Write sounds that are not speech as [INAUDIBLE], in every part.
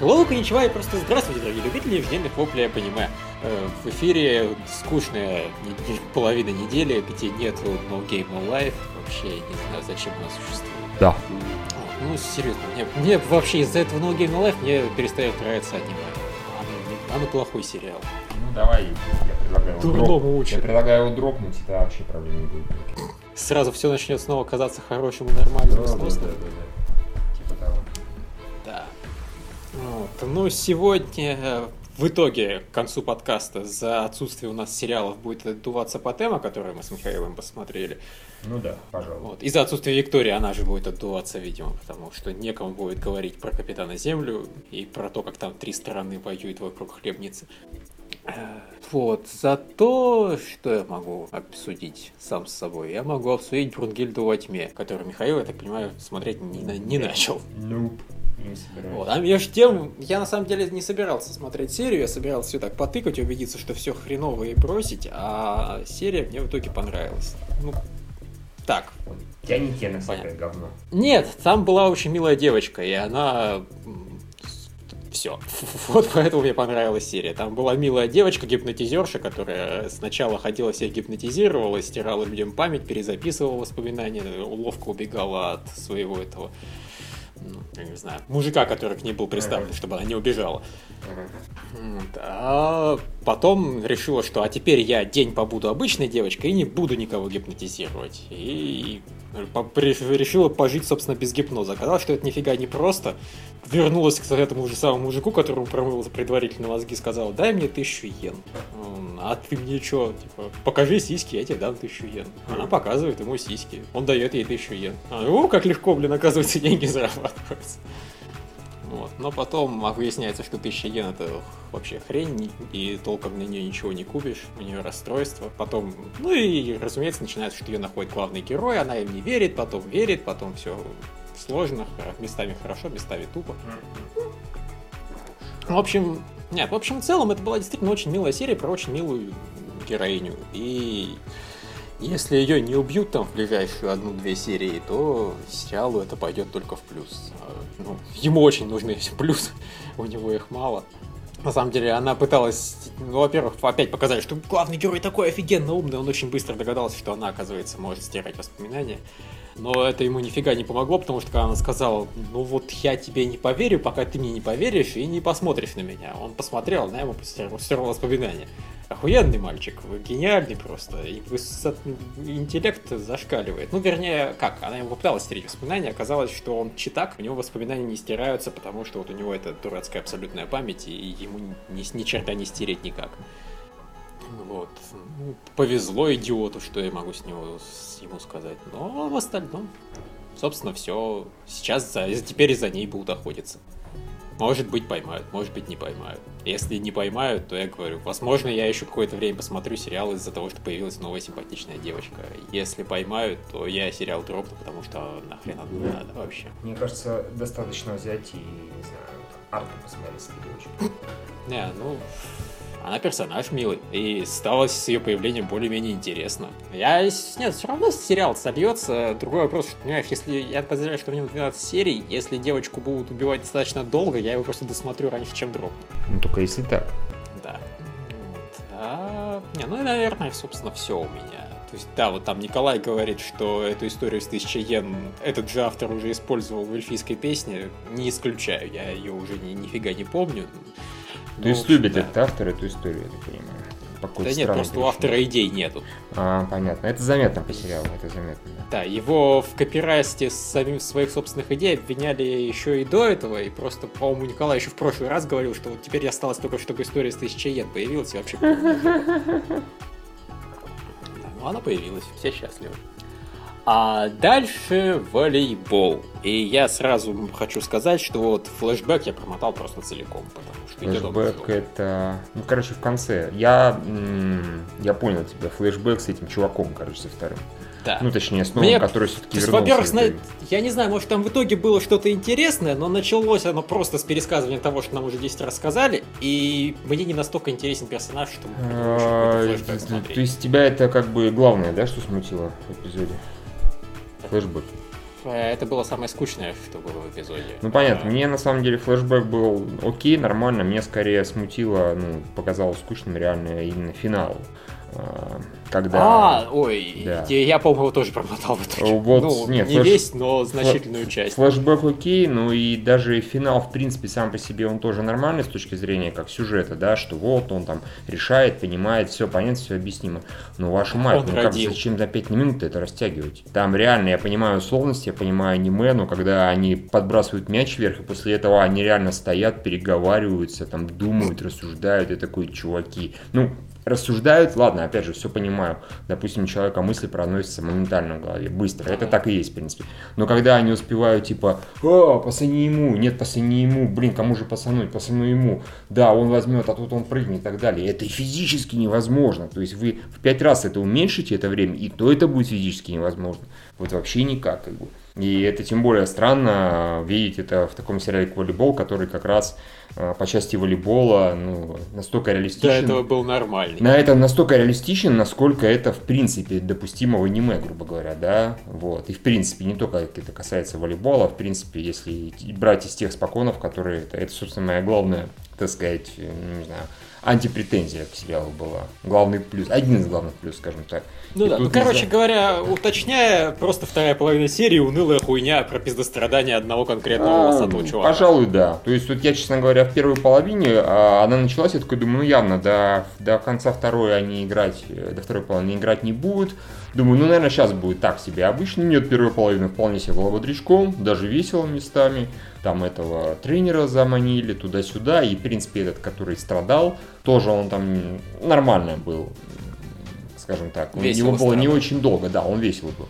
Hello, коничева и просто здравствуйте, дорогие любители ежедневных воплей аниме. Э, В эфире скучная половина недели, пяти нету, no game, no life. Вообще, не знаю, зачем она существует. Да. Ну, серьезно, мне, мне вообще из-за этого no game, no life мне перестает нравиться аниме. Оно, оно плохой сериал. Ну давай, я предлагаю его Дурному дроп-. Я предлагаю его дропнуть, и тогда вообще проблем не будет. Сразу все начнет снова казаться хорошим и нормальным, и сносным. Типа Ну, сегодня э, в итоге, к концу подкаста, за отсутствие у нас сериалов будет отдуваться по тема, которую мы с Михаилом посмотрели. Ну да, пожалуй. Вот. И за отсутствие Виктории она же будет отдуваться, видимо, потому что некому будет говорить про Капитана Землю и про то, как там три страны воюют вокруг хлебницы. Э, Вот, зато что я могу обсудить сам с собой? Я могу обсудить Брунгильду во тьме, которую Михаил, я так понимаю, смотреть не, не начал. Нуп. Не собираюсь. Вот. А между тем, я на самом деле не собирался смотреть серию, я собирался все так потыкать, убедиться, что все хреново и бросить, а серия мне в итоге понравилась. Ну, так. На всякое Понятно. говно. Нет, там была очень милая девочка, и она... Все. [LAUGHS] Вот поэтому мне понравилась серия. Там была милая девочка, гипнотизерша, которая сначала ходила всех гипнотизировала, стирала людям память, перезаписывала воспоминания, ловко убегала от своего этого ну, я не знаю, мужика, который к ней был представлен, Ага. чтобы она не убежала. Вот. А потом решила, что а теперь я день побуду обычной девочкой и не буду никого гипнотизировать. И при- решила пожить, собственно, без гипноза. Оказалось, что это нифига не просто. Вернулась к этому же самому мужику, которому промыл предварительно мозги, сказала, дай мне тысячу йен. А ты мне что, типа, покажи сиськи, я тебе дам тысячу йен. Она показывает ему сиськи. Он дает ей тысячу йен. А, о, как легко, блин, оказывается, деньги зарабатываются. Вот. Но потом выясняется, что 1000 йен это вообще хрень, и толком на нее ничего не купишь, у нее расстройство. Потом, ну и, разумеется, начинается, что ее находит главный герой, она им не верит, потом верит, потом все сложно, местами хорошо, местами тупо. В общем, нет, в общем, в целом это была действительно очень милая серия про очень милую героиню. И если ее не убьют там в ближайшую одну-две серии, то сериалу это пойдет только в плюс. А, Ну, ему очень нужны эти [LAUGHS] плюсы, у него их мало. На самом деле, она пыталась, ну, во-первых, опять показать, что главный герой такой офигенно умный, он очень быстро догадался, что она, оказывается, может стирать воспоминания. Но это ему нифига не помогло, потому что когда она сказала, ну вот я тебе не поверю, пока ты мне не поверишь и не посмотришь на меня. Он посмотрел, она ему стерла воспоминания. Охуенный мальчик, гениальный просто. И интеллект зашкаливает. Ну, вернее, как, она ему попыталась стереть воспоминания, оказалось, что он читак, у него воспоминания не стираются, потому что вот у него это дурацкая абсолютная память, и ему ни, ни черта не стереть никак. Вот. Ну, повезло идиоту, что я могу с него с- ему сказать. Но в остальном, собственно, все. Сейчас за, теперь за ней будут охотиться. Может быть, поймают, может быть, не поймают. Если не поймают, то я говорю, возможно, я еще какое-то время посмотрю сериал из-за того, что появилась новая симпатичная девочка. Если поймают, то я сериал дропну, потому что нахрен оно не надо вообще. Мне кажется, достаточно взять и, не знаю, арку посмотреть с этой девочкой. Не, ну, она персонаж милый, и стало с ее появлением более-менее интересно. Я, нет, все равно сериал сольется. Другой вопрос, что, понимаешь, если я подозреваю, что в нем 12 серий, если девочку будут убивать достаточно долго, я его просто досмотрю раньше, чем дроп. Ну только если так. Да. Вот. А, не, ну и, наверное, собственно, все у меня. То есть, да, вот там Николай говорит, что эту историю с 1000 йен этот же автор уже использовал в эльфийской песне. Не исключаю, я ее уже ни, нифига не помню. То Ну, есть любит да. этот автор эту историю, я так понимаю. По Да нет, просто у причине. автора идей нету. А, понятно. Это заметно по сериалу, это заметно. да. Да, его в копирасте с самим своих собственных идей обвиняли еще и до этого, и просто, по-моему, Николай еще в прошлый раз говорил, что вот теперь осталось только, чтобы история с 1000 йен появилась, и вообще... [LAUGHS] Ну, она появилась, все счастливы. А дальше волейбол. И я сразу хочу сказать, что вот флешбэк я промотал просто целиком, потому что жил. это... Ну, короче, в конце. Я... Я понял тебя. Флэшбэк с этим чуваком, короче, со вторым. Да. Ну, точнее, с новым, Мне- который все-таки вернулся. во-первых, итоге. я не знаю, может там в итоге было что-то интересное, но началось оно просто с пересказывания того, что нам уже 10 раз сказали, и мне не настолько интересен персонаж, что А, флешбэк. То есть тебя это как бы главное, да, что смутило в эпизоде? Флэшбэк. э, это было самое скучное, что было в эпизоде. Ну понятно, мне на самом деле флешбэк был окей, нормально, мне скорее смутило, ну, показалось скучным реально именно финал. А, когда... А, ой, Да. я, я, по-моему, тоже промотал в итоге. Вот, ну, нет, не флэш- весь, но значительную часть. Флэшбэк окей, ну и даже финал, в принципе, сам по себе он тоже нормальный с точки зрения как сюжета, да, что вот он там решает, понимает, все понятно, все объяснимо. Но вашу мать, Он ну как, родил. зачем за 5 минут это растягивать? Там реально, я понимаю условности, я понимаю аниме, но когда они подбрасывают мяч вверх, и после этого они реально стоят, переговариваются, там думают, рассуждают, и такой, чуваки, ну, рассуждают, ладно, опять же, все понимаю. Допустим, человека мысли проносятся моментально в голове, быстро. Это так и есть, в принципе. Но когда они успевают, типа, о, пацани ему, нет, пацани ему, блин, кому же пацануть, пацану ему, да, он возьмет, а тут он прыгнет и так далее. Это физически невозможно. То есть вы в пять раз это уменьшите это время, и то это будет физически невозможно. Вот вообще никак, как бы. И это тем более странно видеть это в таком сериале как волейбол, который как раз э, по части волейбола ну, настолько реалистичен. До этого был нормальный. На это настолько реалистичен, насколько это в принципе допустимо в аниме, грубо говоря, да, вот. И в принципе не только это касается волейбола, в принципе, если брать из тех споконов, которые, это, это собственно, моя главная, так сказать, не знаю, антипретензия к сериалу была. Главный плюс, один из главных плюс, скажем так. Ну И да, ну короче нельзя- говоря, уточняя, просто вторая половина серии унылая хуйня про пиздострадания одного конкретного А, волосатого чувака. Пожалуй, да. То есть, вот я, честно говоря, в первой половине а, она началась, я такой думаю, ну явно до, до конца второй они играть, э, до второй половины играть не будут. Думаю, ну, наверное, сейчас будет так себе. Обычно нет, первая половина вполне себе была бодрячком, даже весело местами. Там этого тренера заманили туда-сюда, и, в принципе, этот, который страдал, тоже он там нормально был, скажем так. У Весело него было не страдал. очень долго, да, он весело был.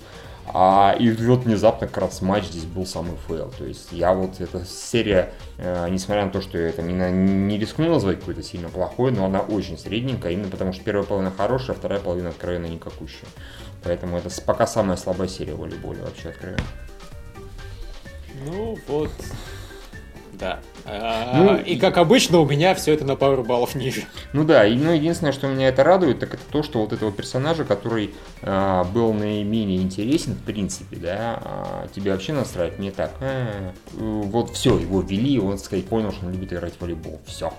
А, и вот внезапно как раз матч здесь был самый фейл. То есть я вот эта серия, э, несмотря на то, что я это не, не рискну назвать какой-то сильно плохой, но она очень средненькая, именно потому что первая половина хорошая, а вторая половина откровенно никакущая. Поэтому это пока самая слабая серия в волейболе вообще откровенно. Ну вот, да. А, Ну, и как обычно у меня все это на пару баллов ниже. Ну да, и ну, единственное, что меня это радует, так это то, что вот этого персонажа, который а, был наименее интересен, в принципе, да, а, тебя вообще настраивает не так. Э, вот все, его ввели, и он, сказать, понял, что он любит играть в волейбол. Все.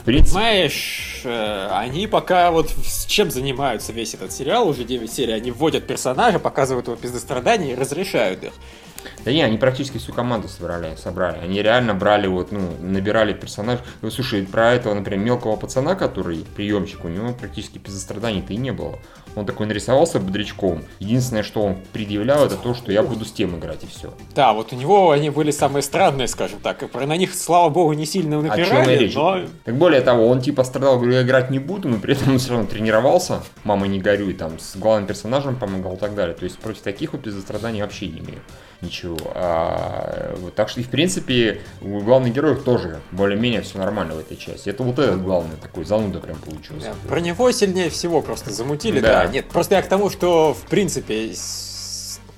В принципе, Понимаешь, э, они пока вот с чем занимаются весь этот сериал, уже 9 серий, они вводят персонажа, показывают его пиздострадания и разрешают их. Да не, они практически всю команду собрали, собрали. Они реально брали вот, ну, набирали персонажей. Ну, слушай, про этого, например, мелкого пацана, который приемщик, у него практически пиздостраданий-то и не было. Он такой нарисовался бодрячком. Единственное, что он предъявлял, это то, что я буду с тем играть, и все. Да, вот у него они были самые странные, скажем так. Про на них, слава богу, не сильно напирали, речь. но... Так более того, он типа страдал, говорю, я играть не буду, но при этом он все равно тренировался, мама не горюй, там, с главным персонажем помогал и так далее. То есть против таких вот пиздостраданий вообще не имею ничего. А, вот, так что, и в принципе, у главных героев тоже более-менее все нормально в этой части. Это вот этот главный такой зануда прям получился. Да, Про него сильнее всего просто замутили, Да. да. Нет, просто я к тому, что, в принципе,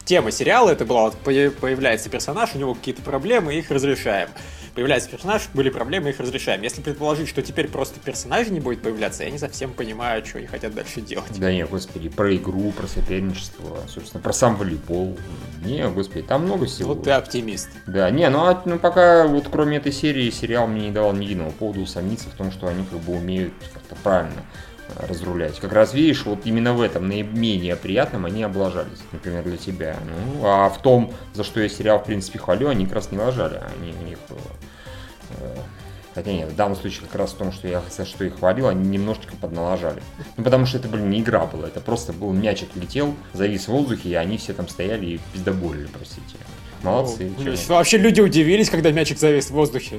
тема сериала это была, вот появляется персонаж, у него какие-то проблемы, их разрешаем. Появляется персонаж, были проблемы, их разрешаем. Если предположить, что теперь просто персонажа не будет появляться, я не совсем понимаю, что они хотят дальше делать. Да не, господи, про игру, про соперничество, собственно, про сам волейбол. Не, господи, там много всего. Вот ты оптимист. Да, не, ну, а, ну пока вот кроме этой серии сериал мне не давал ни единого повода усомниться в том, что они как бы умеют как-то правильно разрулять. Как раз видишь, вот именно в этом наименее приятном они облажались, например, для тебя. Ну, а в том, за что я сериал в принципе хвалю, они как раз не лажали. Они у них э, Хотя нет, в данном случае как раз в том, что я за что их хвалил, они немножечко подналажали. Ну, потому что это, блин, не игра была, это просто был мячик летел, завис в воздухе, и они все там стояли и пиздоболили, простите. Молодцы. Ну, блин, Вообще люди удивились, когда мячик завис в воздухе.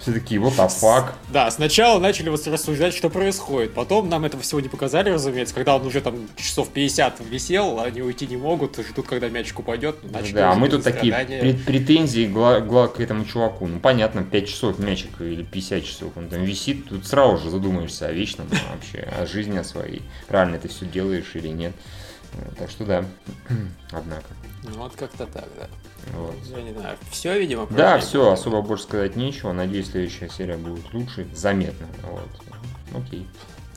Все такие, вот а фак. Да, сначала начали вот рассуждать, что происходит. Потом нам этого всего не показали, разумеется. Когда он уже там часов 50 висел, они уйти не могут, ждут, когда мячик упадет. начали Да, а мы тут такие страдания. пред- претензии гла- гла- к этому чуваку. Ну, понятно, 5 часов мячик или 50 часов он там висит, тут сразу же задумаешься о вечном ну, вообще, о жизни о своей. Правильно ты все делаешь или нет. Так что да, [CLEARS THROAT] однако. Ну вот как-то так, да. Вот. Я не знаю. Все, видимо, Да, все, особо больше сказать нечего. Надеюсь, следующая серия будет лучше, заметно. Вот. Окей.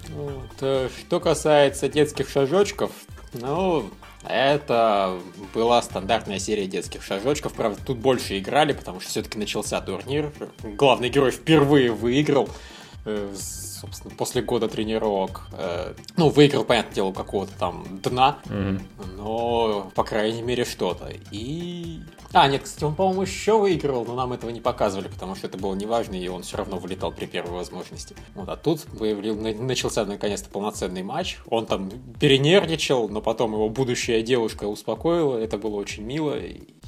Вот, э, Что касается детских шажочков, Ну, это была стандартная серия детских шажочков. Правда, тут больше играли, потому что все-таки начался турнир. Главный герой впервые выиграл. Собственно, после года тренировок. Э, ну, выиграл, понятное дело, какого-то там дна, mm-hmm. но, по крайней мере, что-то. И... А, нет, кстати, он, по-моему, еще выиграл, но нам этого не показывали, потому что это было неважно, и он все равно вылетал при первой возможности. Вот, а тут выявил, начался наконец-то полноценный матч. Он там перенервничал, но потом его будущая девушка успокоила, это было очень мило,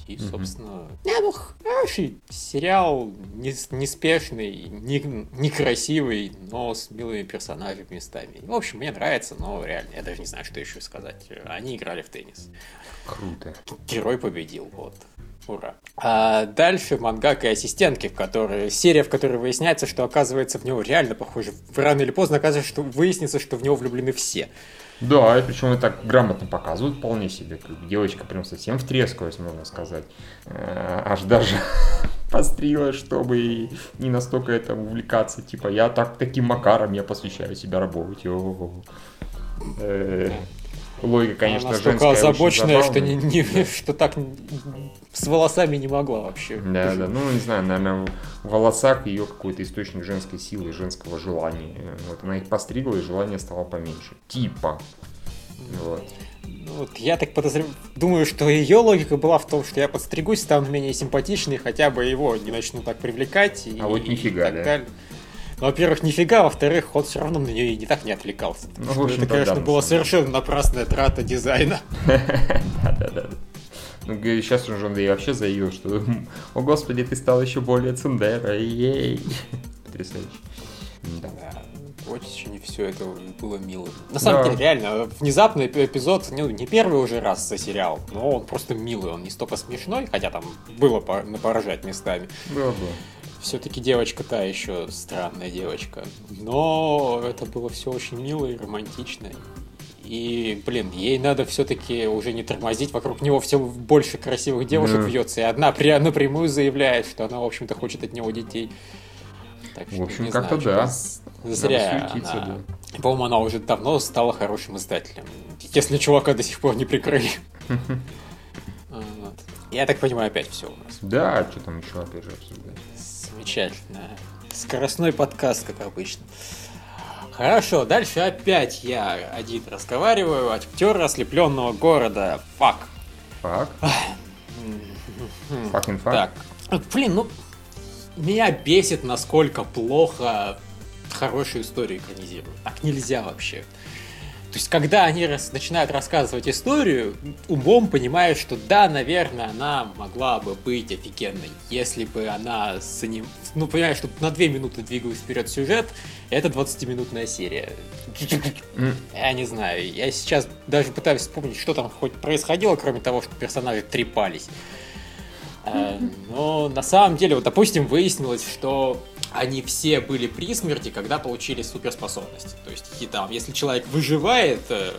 и, собственно, не, ну, хороший сериал, неспешный, не, некрасивый, но с милыми персонажами местами. В общем, мне нравится, но реально, я даже не знаю, что еще сказать. Они играли в теннис. Круто. Герой победил, вот. Ура. А дальше мангак и ассистентки, в которой, серия, в которой выясняется, что оказывается в него реально похоже. Рано или поздно оказывается, что выяснится, что в него влюблены все. Да, и причем это так грамотно показывают вполне себе. Девочка прям совсем втрескалась, можно сказать. Э, аж даже [LAUGHS] пострила, чтобы не настолько это увлекаться. Типа, я так таким макаром я посвящаю себя работе. Логика, конечно, Она женская. озабоченная, что, не, не, да. что так с волосами не могла вообще. Да, да, ну не знаю, наверное, в волосах ее какой-то источник женской силы, женского желания. Вот она их постригла, и желание стало поменьше. Типа. Вот. Ну, вот я так подозреваю, думаю, что ее логика была в том, что я подстригусь, стану менее симпатичный, хотя бы его не начну так привлекать. И, а вот нифига, и так да. Далее. Ну, во-первых, нифига, во-вторых, он все равно на нее и не так не отвлекался. Ну, в общем, это, конечно, да, была совершенно напрасная трата дизайна. [LAUGHS] Да-да-да. Ну, сейчас уже он и вообще заявил, что [LAUGHS] «О, господи, ты стал еще более Цундера, ей!» [LAUGHS] Потрясающе. Да. Очень все это было мило. На самом да. деле, реально, внезапный эпизод, ну, не первый уже раз за сериал, но он просто милый, он не столько смешной, хотя там было поражать местами. Было, было все-таки девочка та еще странная девочка. Но это было все очень мило и романтично. И, блин, ей надо все-таки уже не тормозить, вокруг него все больше красивых девушек yeah. вьется, и одна пря- напрямую заявляет, что она, в общем-то, хочет от него детей. Так что, в общем, как-то да. Зря она... да. По-моему, она уже давно стала хорошим издателем. Если чувака до сих пор не прикрыли. [LAUGHS] Я так понимаю, опять все у нас. Да, что там еще опять же обсуждать? Замечательно. Скоростной подкаст, как обычно. Хорошо, дальше опять я один разговариваю. Актер ослепленного города. Фак. Фак? Факин фак? Так. Блин, ну... Меня бесит, насколько плохо хорошую историю экранизируют. Так нельзя вообще. То есть, когда они рас, начинают рассказывать историю, умом понимаешь, что да, наверное, она могла бы быть офигенной, если бы она с ним... Ну, понимаешь, что на две минуты двигалась вперед сюжет, это 20-минутная серия. Я не знаю, я сейчас даже пытаюсь вспомнить, что там хоть происходило, кроме того, что персонажи трепались. Э, но на самом деле, вот, допустим, выяснилось, что они все были при смерти, когда получили суперспособности. То есть, и там, если человек выживает э,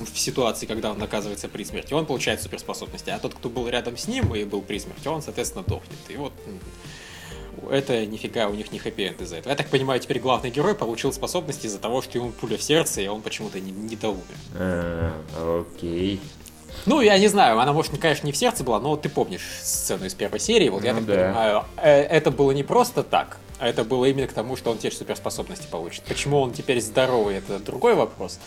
в, ситуации, когда он оказывается при смерти, он получает суперспособности, а тот, кто был рядом с ним и был при смерти, он, соответственно, дохнет. И вот это нифига у них не хэппи-энд из-за этого. Я так понимаю, теперь главный герой получил способности из-за того, что ему пуля в сердце, и он почему-то не, не доумер. Э, окей. Ну, я не знаю, она, может, конечно, не в сердце была, но ты помнишь сцену из первой серии, вот ну, я так да. понимаю, э, это было не просто так, а это было именно к тому, что он теперь суперспособности получит. Почему он теперь здоровый, это другой вопрос.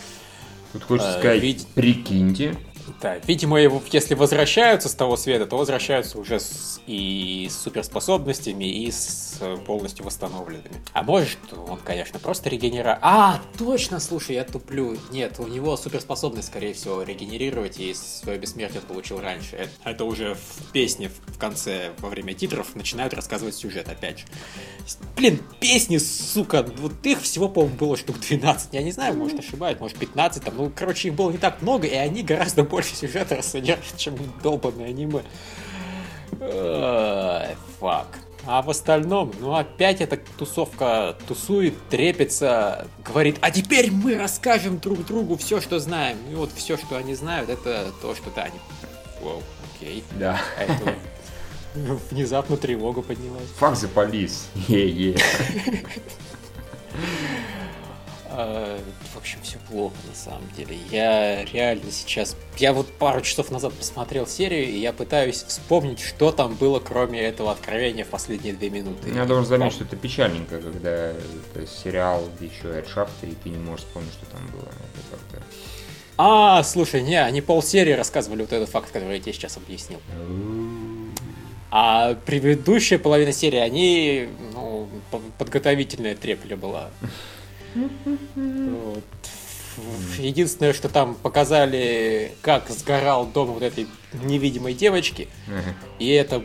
Тут хочется э, сказать, Вид... прикиньте, да, видимо, если возвращаются с того света, то возвращаются уже с, и с суперспособностями, и с полностью восстановленными. А может, он, конечно, просто регенера... А, точно, слушай, я туплю. Нет, у него суперспособность, скорее всего, регенерировать, и свое бессмертие он получил раньше. Это, это уже в песне в конце, во время титров, начинают рассказывать сюжет опять же. Блин, песни, сука, вот их всего, по-моему, было штук 12. Я не знаю, может, ошибаюсь, может, 15, там, ну, короче, их было не так много, и они гораздо больше больше сюжета содержит, чем долбанное аниме. Фак. А в остальном, ну опять эта тусовка тусует, трепится, говорит, а теперь мы расскажем друг другу все, что знаем. И вот все, что они знают, это то, что они... Вау, окей. Да. А это [LAUGHS] внезапно тревога поднялась. Фак за полис. Е-е. А, в общем, все плохо на самом деле. Я реально сейчас... Я вот пару часов назад посмотрел серию, и я пытаюсь вспомнить, что там было, кроме этого откровения в последние две минуты. Я должен заметить, что это печальненько, когда это сериал еще шахты, и ты не можешь вспомнить, что там было. Это как-то... А, слушай, не, они полсерии рассказывали вот этот факт, который я тебе сейчас объяснил. А предыдущая половина серии, они, ну, подготовительная трепля была. Вот. Единственное, что там показали, как сгорал дом вот этой невидимой девочки. И это,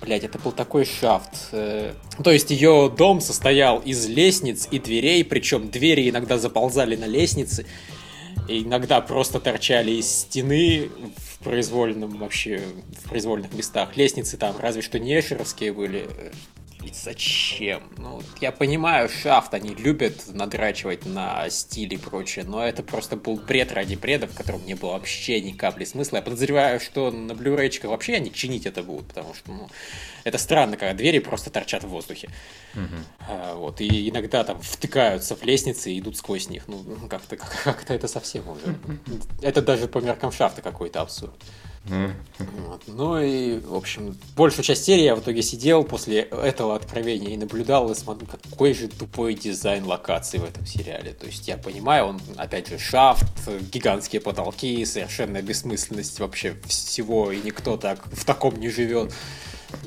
блядь, это был такой шафт. Э, то есть ее дом состоял из лестниц и дверей, причем двери иногда заползали на лестницы, и иногда просто торчали из стены в произвольном вообще, в произвольных местах. Лестницы там разве что не эшеровские были, и зачем? Ну, я понимаю, шафт они любят надрачивать на стиль и прочее, но это просто был бред ради бреда, в котором не было вообще ни капли смысла. Я подозреваю, что на блюрейчиках вообще они чинить это будут, потому что, ну, это странно, когда двери просто торчат в воздухе. Угу. А, вот, и иногда там втыкаются в лестницы и идут сквозь них. Ну, как-то как это совсем уже. [LAUGHS] Это даже по меркам шафта какой-то абсурд. Вот. Ну и, в общем, большую часть серии я в итоге сидел после этого откровения и наблюдал и смотрю, какой же тупой дизайн локаций в этом сериале. То есть я понимаю, он, опять же, шафт, гигантские потолки, совершенная бессмысленность вообще всего, и никто так в таком не живет.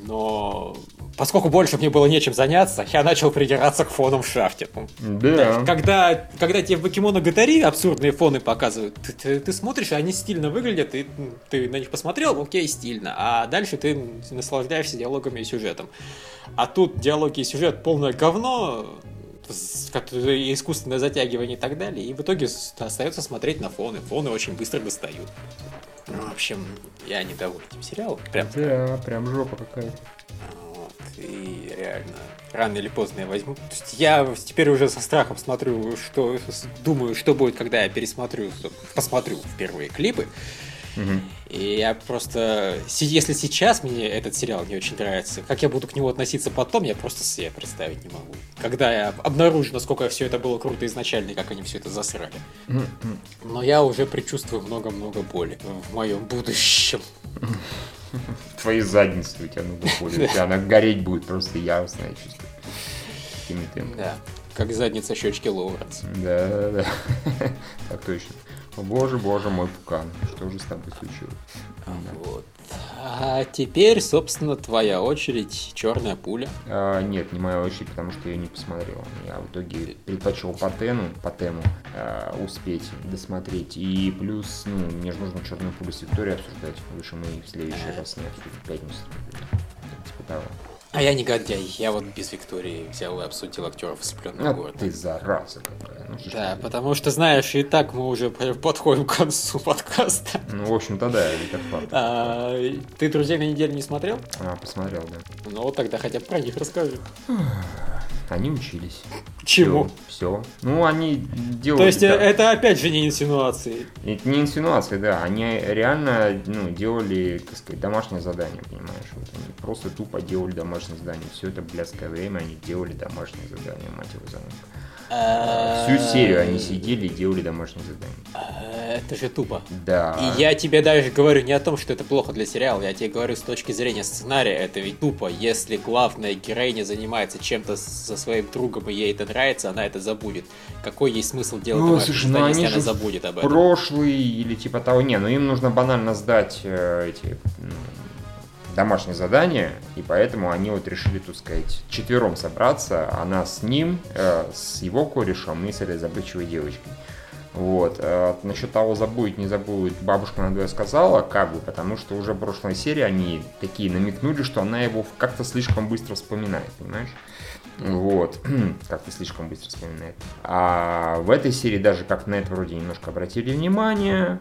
Но поскольку больше мне было нечем заняться, я начал придираться к фонам в шахте. Да. Когда, когда тебе в покемона Гатари абсурдные фоны показывают, ты, ты, ты смотришь, они стильно выглядят, и ты на них посмотрел, окей, стильно. А дальше ты наслаждаешься диалогами и сюжетом. А тут диалоги и сюжет полное говно, искусственное затягивание и так далее. И в итоге остается смотреть на фоны. Фоны очень быстро достают. Ну, в общем, я недоволен этим сериалом. Прям, да, прям жопа какая-то. И реально, рано или поздно я возьму. То есть я теперь уже со страхом смотрю, что думаю, что будет, когда я пересмотрю, посмотрю впервые клипы. И я просто, если сейчас мне этот сериал не очень нравится, как я буду к нему относиться потом, я просто себе представить не могу. Когда я обнаружу, насколько все это было круто изначально, и как они все это засрали. Но я уже предчувствую много-много боли в моем будущем. [LAUGHS] [LAUGHS] Твои задницы у тебя много боли. У тебя она гореть будет просто яростно, я чувствую. Такими Да, как задница щечки Лоуренс. Да, да, да. [LAUGHS] Так точно. Боже, боже мой пукан, что же с тобой случилось? Вот. А теперь, собственно, твоя очередь, черная пуля. А, нет, не моя очередь, потому что я не посмотрел. Я в итоге предпочел по тену, по тему а, успеть досмотреть. И плюс, ну, мне же нужно черную пулю с Викторией обсуждать. Лучше мы в следующий раз не обсудим в пятницу. Типа того. А я негодяй, я вот без Виктории взял и обсудил актеров «Ослепленного а города». ты зараза какая. Ну, да, потому что, знаешь, и так мы уже [LAUGHS] подходим к концу подкаста. Ну, в общем-то, да, это факт. А, ты «Друзей на неделю» не смотрел? А, посмотрел, да. Ну, вот тогда хотя бы про них расскажи. [SIGHS] Они учились. Чему? Все. Ну, они делают... То есть да. это опять же не инсинуации? Это не инсинуации, да. Они реально ну, делали, так сказать, домашнее задание, понимаешь? Вот они просто тупо делали домашнее задание. Все это блядское время они делали домашнее задание, мать его за Всю серию они сидели и делали домашнее задание. Это же тупо. Да. И я тебе даже говорю не о том, что это плохо для сериала, я тебе говорю с точки зрения сценария, это ведь тупо. Если главная героиня занимается чем-то со своим другом, и ей это нравится, она это забудет. Какой ей смысл делать ну, слушай, ну, если она забудет об этом? Прошлый или типа того, не, ну им нужно банально сдать э, эти домашнее задание, и поэтому они вот решили, так сказать, четвером собраться, она с ним, э, с его корешем и с этой забывчивой девочкой. Вот. А насчет того, забудет, не забудет, бабушка надвое сказала, как бы, потому что уже в прошлой серии они такие намекнули, что она его как-то слишком быстро вспоминает, понимаешь? Вот, [CLEARS THROAT] как-то слишком быстро вспоминает. А в этой серии даже как на это вроде немножко обратили внимание,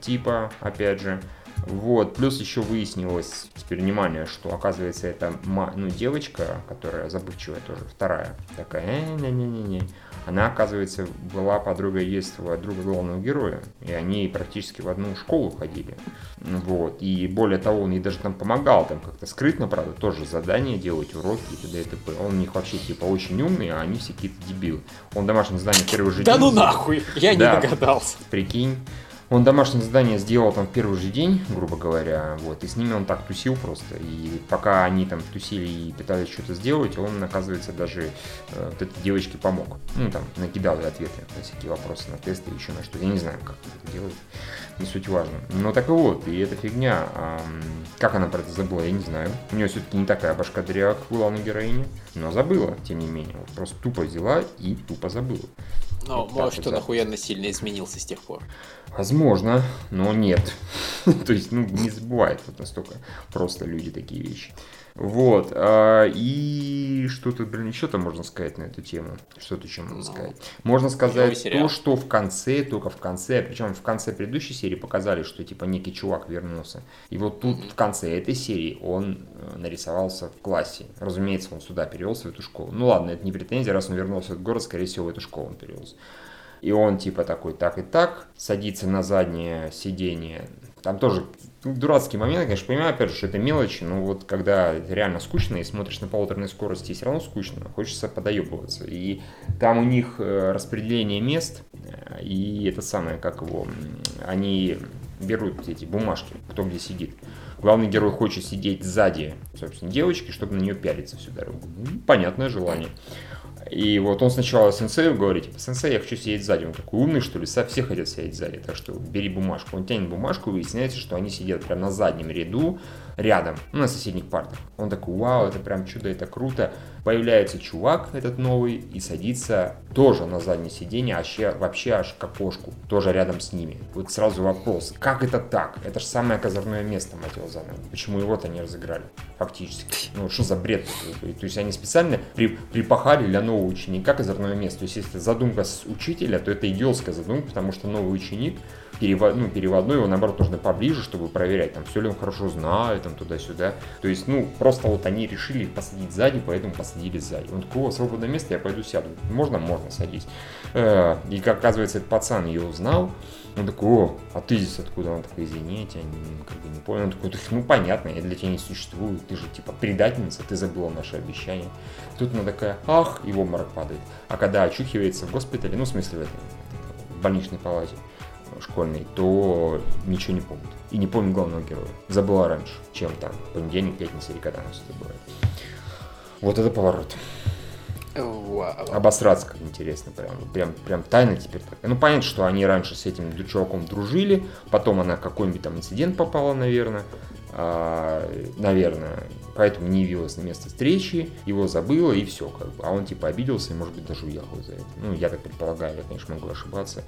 типа, опять же, Вот, плюс еще выяснилось, теперь внимание, что оказывается это ну, девочка, которая забывчивая тоже, вторая, такая, не-не-не-не, она, оказывается, была подругой детства друга главного героя, и они практически в одну школу ходили. Вот, и более того, он ей даже там помогал, там как-то скрытно, правда, тоже задания делать, уроки и т.д. и т.п. Он у них вообще типа очень умный, а они все какие-то дебилы. Он домашнее задание первый же да ну нахуй, я не догадался. Прикинь. Он домашнее задание сделал там в первый же день, грубо говоря, вот, и с ними он так тусил просто. И пока они там тусили и пытались что-то сделать, он, оказывается, даже э, вот этой девочке помог. Ну, там, накидал ей ответы на всякие вопросы, на тесты, еще на что. Я не знаю, как это делает, не суть важно. Но так и вот, и эта фигня, э, как она про это забыла, я не знаю. У нее все-таки не такая башка дыря, как у главной героини, но забыла, тем не менее. Вот просто тупо взяла и тупо забыла. Ну, может, он охуенно сильно изменился с тех пор. Возможно, но нет. [LAUGHS] То есть, ну, не забывает вот настолько просто люди такие вещи. Вот. А, и что тут, блин, еще там можно сказать на эту тему? Что тут еще можно ну, сказать? Можно сказать то, что в конце, только в конце, причем в конце предыдущей серии показали, что типа некий чувак вернулся. И вот тут в конце этой серии он э, нарисовался в классе. Разумеется, он сюда перевелся, в эту школу. Ну ладно, это не претензия, раз он вернулся в город, скорее всего, в эту школу он перевелся. И он типа такой так и так, садится на заднее сиденье. Там тоже дурацкий момент, конечно, понимаю, опять же, что это мелочи, но вот когда реально скучно и смотришь на полуторной скорости, все равно скучно, хочется подоебываться. И там у них э, распределение мест, э, и это самое, как его, они берут эти бумажки, кто где сидит. Главный герой хочет сидеть сзади, собственно, девочки, чтобы на нее пялиться всю дорогу. Ну, понятное желание. И вот он сначала сенсею говорит, типа, сенсей, я хочу сидеть сзади. Он такой умный, что ли, все хотят сидеть сзади, так что бери бумажку. Он тянет бумажку, и выясняется, что они сидят прямо на заднем ряду, рядом, ну, на соседних партах. Он такой, вау, это прям чудо, это круто. Появляется чувак этот новый и садится тоже на заднее сиденье, вообще, вообще аж к окошку, тоже рядом с ними. Вот сразу вопрос, как это так? Это же самое козырное место, мать его за Почему его-то не разыграли? Фактически. Ну, что за бред? То есть они специально при, припахали для нового ученика козырное место. То есть если задумка с учителя, то это идиотская задумка, потому что новый ученик перевод, ну, переводной, его наоборот нужно поближе, чтобы проверять, там, все ли он хорошо знает, там, туда-сюда. То есть, ну, просто вот они решили посадить сзади, поэтому посадили сзади. Он такой, о, свободное место, я пойду сяду. Можно? Можно, садись. Э, и, как оказывается, этот пацан ее узнал, он такой, о, а ты здесь откуда? Он такой, извините, я не, как бы не понял. Он такой, ну понятно, я для тебя не существую, ты же типа предательница, ты забыла наше обещание. Тут она такая, ах, его обморок падает. А когда очухивается в госпитале, ну в смысле в этой в больничной палате, школьный, то ничего не помнит. И не помнит главного героя. Забыла раньше, чем там понедельник, пятница или когда у нас это бывает. Вот это поворот. Вау. Обосраться как интересно, прям, прям, прям тайна теперь такая. Ну, понятно, что они раньше с этим чуваком дружили, потом она какой-нибудь там инцидент попала, наверное, наверное, поэтому не явилась на место встречи, его забыла и все, как бы. А он типа обиделся и, может быть, даже уехал за это. Ну, я так предполагаю, я, конечно, могу ошибаться.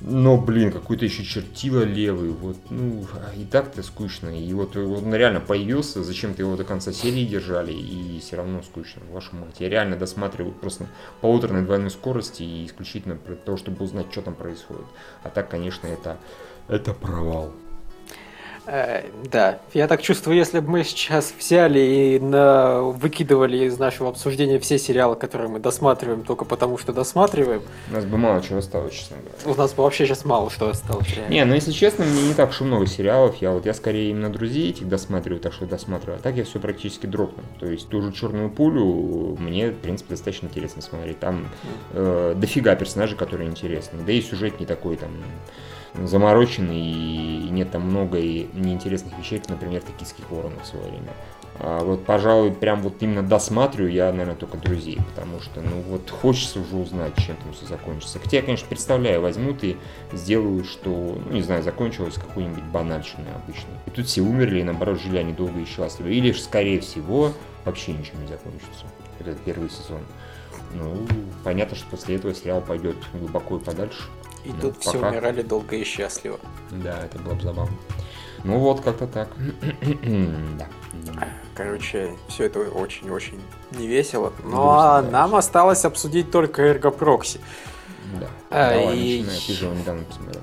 Но, блин, какой-то еще чертила левый, вот, ну, и так-то скучно. И вот он реально появился, зачем-то его до конца серии держали, и все равно скучно, вашу мать. Я реально досматриваю просто полуторной двойной скорости и исключительно для того, чтобы узнать, что там происходит. А так, конечно, это, это провал. Э, да, я так чувствую, если бы мы сейчас взяли и на... выкидывали из нашего обсуждения все сериалы, которые мы досматриваем только потому, что досматриваем. У нас бы мало чего осталось, честно говоря. У нас бы вообще сейчас мало что осталось. Реально. Не, ну если честно, мне не так уж и много сериалов. Я вот я скорее именно друзей этих досматриваю, так что досматриваю. А так я все практически дропну. То есть ту же черную пулю мне, в принципе, достаточно интересно смотреть. Там э, дофига персонажей, которые интересны. Да и сюжет не такой там замороченный и нет там много и неинтересных вещей, например, токийских воронов в свое время. А вот, пожалуй, прям вот именно досматриваю я, наверное, только друзей, потому что, ну, вот хочется уже узнать, чем там все закончится. Хотя я, конечно, представляю, возьмут и сделают, что, ну, не знаю, закончилось какой-нибудь банальщиной обычной. И тут все умерли, и наоборот, жили они долго и счастливо. Или, скорее всего, вообще ничего не закончится. Это первый сезон. Ну, понятно, что после этого сериал пойдет глубоко и подальше. И ну, тут пока... все умирали долго и счастливо. Да, это было бы забавно. Ну вот, как-то так. [CLEARS THROAT] да. Короче, все это очень-очень не весело. Ну а нам осталось обсудить только Эргопрокси. Да. А, Давай, и... начинай, ты же недавно посмотрел.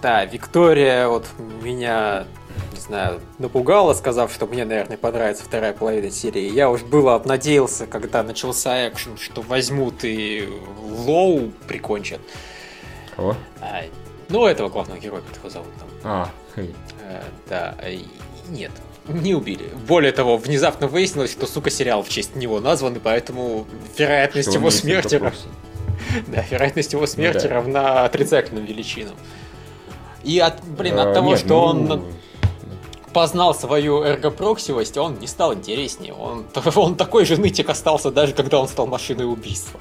Да, Виктория вот меня, не знаю, напугало, сказав, что мне, наверное, понравится вторая половина серии. Я уж было обнадеялся, когда начался экшен, что возьмут и Лоу прикончат. Кого? А, ну, этого главного героя, как его зовут там. А, хей. Э, да, и нет, не убили. Более того, внезапно выяснилось, что, сука, сериал в честь него назван, и поэтому вероятность Что его смерти... [LAUGHS] Да, вероятность его смерти Ну да. равна отрицательным величинам. И от, блин, от Э, того, нет, что ну, он познал свою эргопроксивость, он не стал интереснее. Он, [LAUGHS] он такой же нытик остался, даже когда он стал машиной убийства.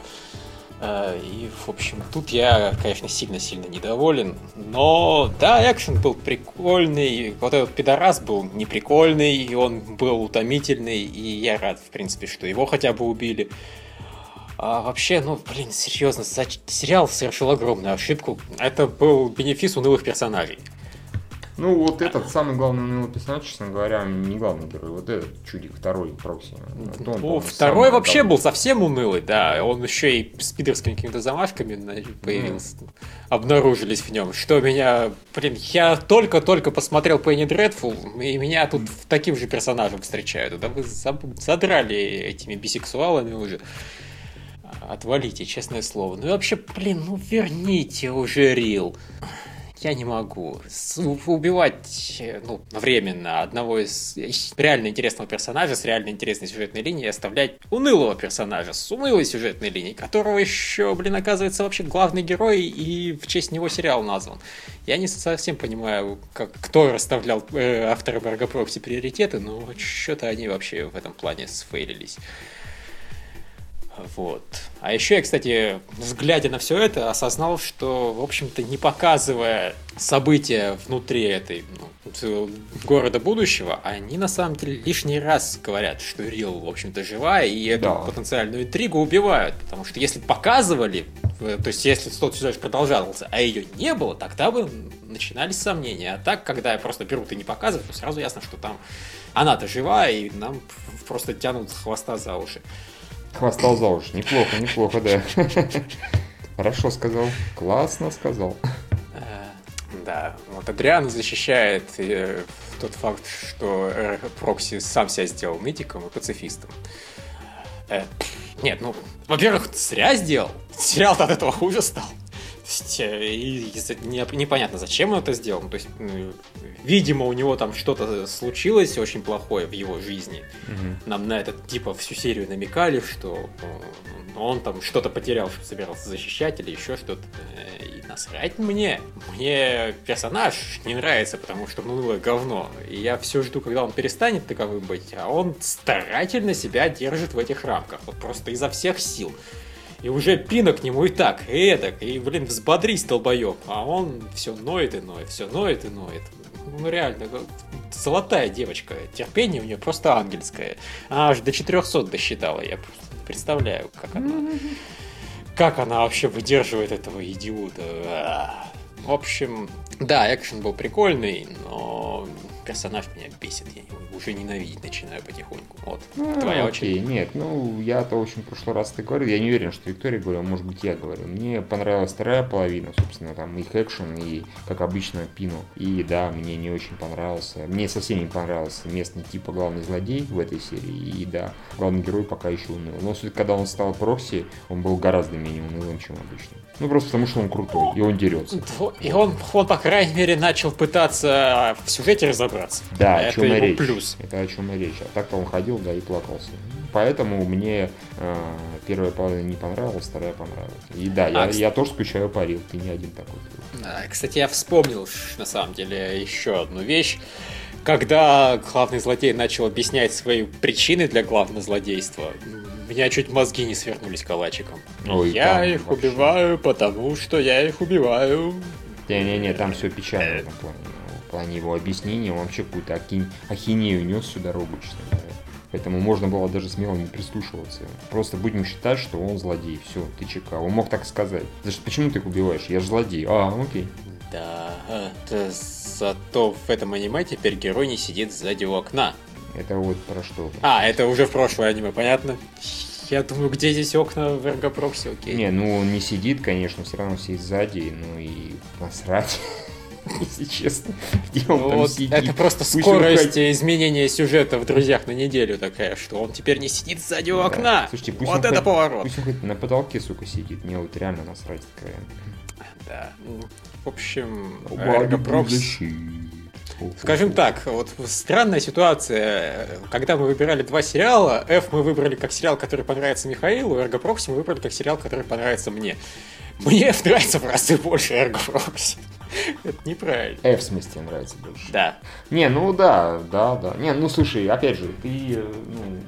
Э, И, в общем, тут я, конечно, сильно-сильно недоволен. Но, да, экшен был прикольный. Вот этот пидорас был неприкольный, и он был утомительный. И я рад, в принципе, что его хотя бы убили. А вообще, ну, блин, серьезно, сериал совершил огромную ошибку. Это был бенефис унылых персонажей. Ну, вот этот самый главный унылый персонаж, честно говоря, не главный герой. Вот этот чудик, второй Прокси. Вот он, Ну, по-моему, второй вообще был совсем унылый, да. Он еще и с пидорскими какими-то замашками появился. Обнаружились в нем. Что меня... Блин, я только-только посмотрел Пенни Дредфул, и меня тут в таким же персонажем встречают. Да вы задрали этими бисексуалами уже. Отвалите, честное слово. Ну и вообще, блин, ну верните уже Рил. Я не могу. Убивать, ну, временно одного из реально интересного персонажа с реально интересной сюжетной линией и оставлять унылого персонажа с унылой сюжетной линией, которого еще, блин, оказывается вообще главный герой и в честь него сериал назван. Я не совсем понимаю, как, кто расставлял э, авторы Баргопрокси приоритеты, но что-то они вообще в этом плане сфейлились. Вот. А еще я, кстати, взглядя на все это, осознал, что, в общем-то, не показывая события внутри этой ну, города будущего, они на самом деле лишний раз говорят, что Рил, в общем-то, живая, и эту Да. потенциальную интригу убивают. Потому что если показывали, э, то есть если тот сюжет продолжался, а ее не было, тогда бы начинались сомнения. А так, когда просто берут и не показывают, то сразу ясно, что там она-то жива, и нам просто тянут хвоста за уши. Хвостал за уши. Неплохо, неплохо, да. Хорошо сказал. Классно сказал. Э, Да, вот Адриан защищает э, тот факт, что Прокси сам себя сделал нытиком и пацифистом. Э, Нет, ну, во-первых, зря сделал. Сериал от этого хуже стал. Э, и непонятно, зачем он это сделал. Ну, То есть, ну, видимо, у него там что-то случилось очень плохое в его жизни. Мгм. Нам на этот типа всю серию намекали, что э, он там что-то потерял, что собирался защищать или еще что-то. Э, И насрать мне. Мне персонаж не нравится, потому что ну унылое говно. И я все жду, когда он перестанет таковым быть, а он старательно себя держит в этих рамках. Вот просто изо всех сил. И уже пина к нему и так, и эдак, и, блин, взбодрись, долбоеб. А он все ноет и ноет, все ноет и ноет. Ну, реально, золотая девочка. Терпение у нее просто ангельское. Она аж до 400 досчитала. Я представляю, как она... [LAUGHS] Как она вообще выдерживает этого идиота. В общем, да, экшен был прикольный, но персонаж меня бесит. Я его уже ненавидеть начинаю потихоньку. Вот, Ну, твоя окей, очередь. нет, ну, я-то, в общем, в прошлый раз ты говорил, я не уверен, что Виктория говорила, может быть, я говорил. Мне понравилась вторая половина, собственно, там их экшен и, как обычно, Пину. И, да, мне не очень понравился, мне совсем не понравился местный типа главный злодей в этой серии. И, да, главный герой пока еще уныл. Но все когда он стал Прокси, он был гораздо менее унылым, чем обычно. Ну, просто потому, что он крутой, и он дерется. И он, он, по крайней мере, начал пытаться в сюжете разобраться. Да, о это чем и его речь. плюс. Это о чем и речь. А так-то он ходил, да, и плакался. Поэтому мне э, первая половина не понравилась, вторая понравилась. И да, я, А, кс- я тоже скучаю по Рил, ты не один такой. А, Кстати, я вспомнил, на самом деле, еще одну вещь. Когда главный злодей начал объяснять свои причины для главного злодейства, у меня чуть мозги не свернулись калачиком. Ой, я их вообще. убиваю, потому что я их убиваю. Не-не-не, там все печально в этом плане. Плане его объяснения он вообще какую-то ахи- ахинею нес всю дорогу, честно говоря. Поэтому можно было даже смело не прислушиваться. Просто будем считать, что он злодей. Все, ты ЧК. Он мог так сказать. Значит, почему ты их убиваешь? Я же злодей. А, окей. Да, это зато в этом аниме теперь герой не сидит сзади у окна. Это вот про что? А, это уже в прошлое аниме, понятно? Я думаю, где здесь окна в Эргопрокси, окей. Не, ну он не сидит, конечно, все равно все сзади, ну и насрать. [LAUGHS] [LAUGHS] если честно. Где он Ну там вот сидит. это просто Пусть скорость выходит. изменения сюжета в «Друзьях» на неделю такая, что он теперь не сидит сзади у Да. окна. Слушайте, пусть вот он это хоть- поворот. Пусть он хоть на потолке, сука, сидит. Мне вот реально насрать откровенно. Да. Ну, В общем, Эрго Прокси Защит. Скажем так, вот странная ситуация. Когда мы выбирали два сериала, F мы выбрали как сериал, который понравится Михаилу, Эрго Прокси мы выбрали как сериал, который понравится мне. Мне F [LAUGHS] нравится в разы больше Эрго Прокси. [LAUGHS] Это неправильно. F в смысле тебе нравится больше. Да. Не, ну да, да, да. Не, ну слушай, опять же, ты э, ну,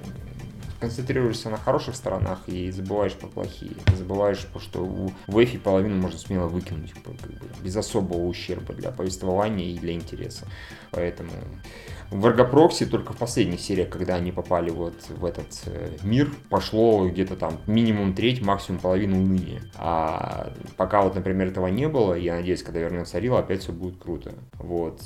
концентрируешься на хороших сторонах и забываешь про плохие. Забываешь, что у в Эфи половину можно смело выкинуть как бы, без особого ущерба для повествования и для интереса. Поэтому в Эргопроксе только в последних сериях, когда они попали вот в этот э, мир, пошло где-то там минимум треть, максимум половину уныния. А пока вот, например, этого не было, я надеюсь, когда вернется Рил, опять все будет круто. Вот.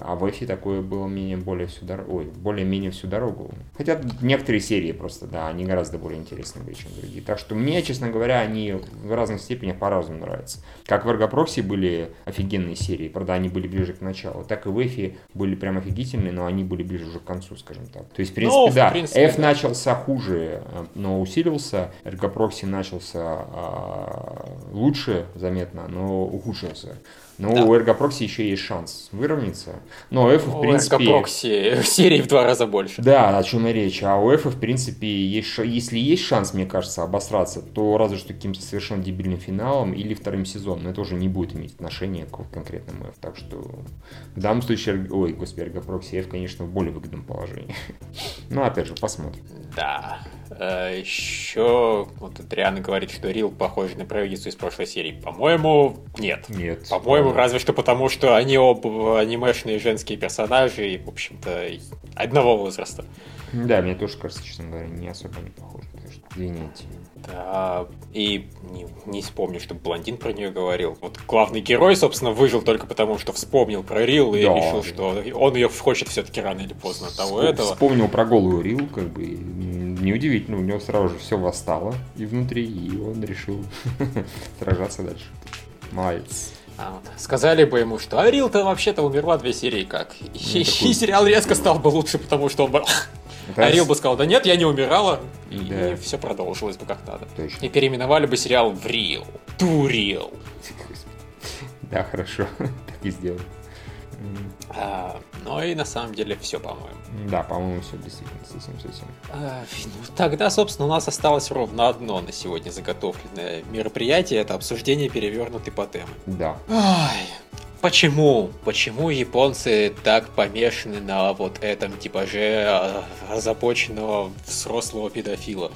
А в Эфи такое было менее более всю дорогу. Ой, более-менее всю дорогу. Хотя некоторые серии просто, да, они гораздо более интересные были, чем другие. Так что мне, честно говоря, они в разных степенях по-разному нравятся. Как в Эргопроксе были офигенные серии, правда, они были ближе к началу, так и в ef были прям офигительные, но они были ближе уже к концу, скажем так. То есть, в принципе, Ну, в да, принципе, ef да. начался хуже, но усилился, Эргопрокси начался а, лучше заметно, но ухудшился. Но Да. у Эргопрокси еще есть шанс выровняться. Но ef, в У принципе... Эрго Прокси серий в два раза больше. Да, о чем и речь. А у Эфа, в принципе, есть, если есть шанс, мне кажется, обосраться, то разве что каким-то совершенно дебильным финалом или вторым сезоном. Но это уже не будет иметь отношения к конкретному ef. Так что в данном случае, ой, господи, Эргопрокси F, конечно, в более выгодном положении. [LAUGHS] Но опять же, посмотрим. Да. Еще вот Адриана говорит, что Рил похож на провидицу из прошлой серии. По-моему, нет. Нет. По-моему, разве что потому, что они оба анимешные женские персонажи и, в общем-то, одного возраста. Да, мне тоже кажется, честно говоря, не особо не похоже. Что извините. Да, и не, не вспомню, чтобы блондин про нее говорил. Вот главный герой, собственно, выжил только потому, что вспомнил про Рил и Да. решил, что он ее хочет все-таки рано или поздно от того этого. Вспомнил про голую Рил, как бы, и, неудивительно, у него сразу же все восстало и внутри, и он решил [LAUGHS] сражаться дальше. Молодец. А вот. Сказали бы ему, что Арил-то вообще-то умерла две серии как. [LAUGHS] И, Ну, такой- и сериал резко стал бы лучше, потому что он [LAUGHS] бы... Это Арил бы сказал, да нет, я не умирала. И, Да. все продолжилось бы как надо. Точно. И переименовали бы сериал в Рил. Ту Рил. Да, хорошо, [LAUGHS] так и сделаем. А, ну и на самом деле все, по-моему. Да, по-моему, все действительно совсем совсем. А, ну, тогда, собственно, у нас осталось ровно одно на сегодня заготовленное мероприятие. Это обсуждение перевернутой потемы. Да. Ай, почему? Почему японцы так помешаны на вот этом типаже а, озабоченного взрослого педофила?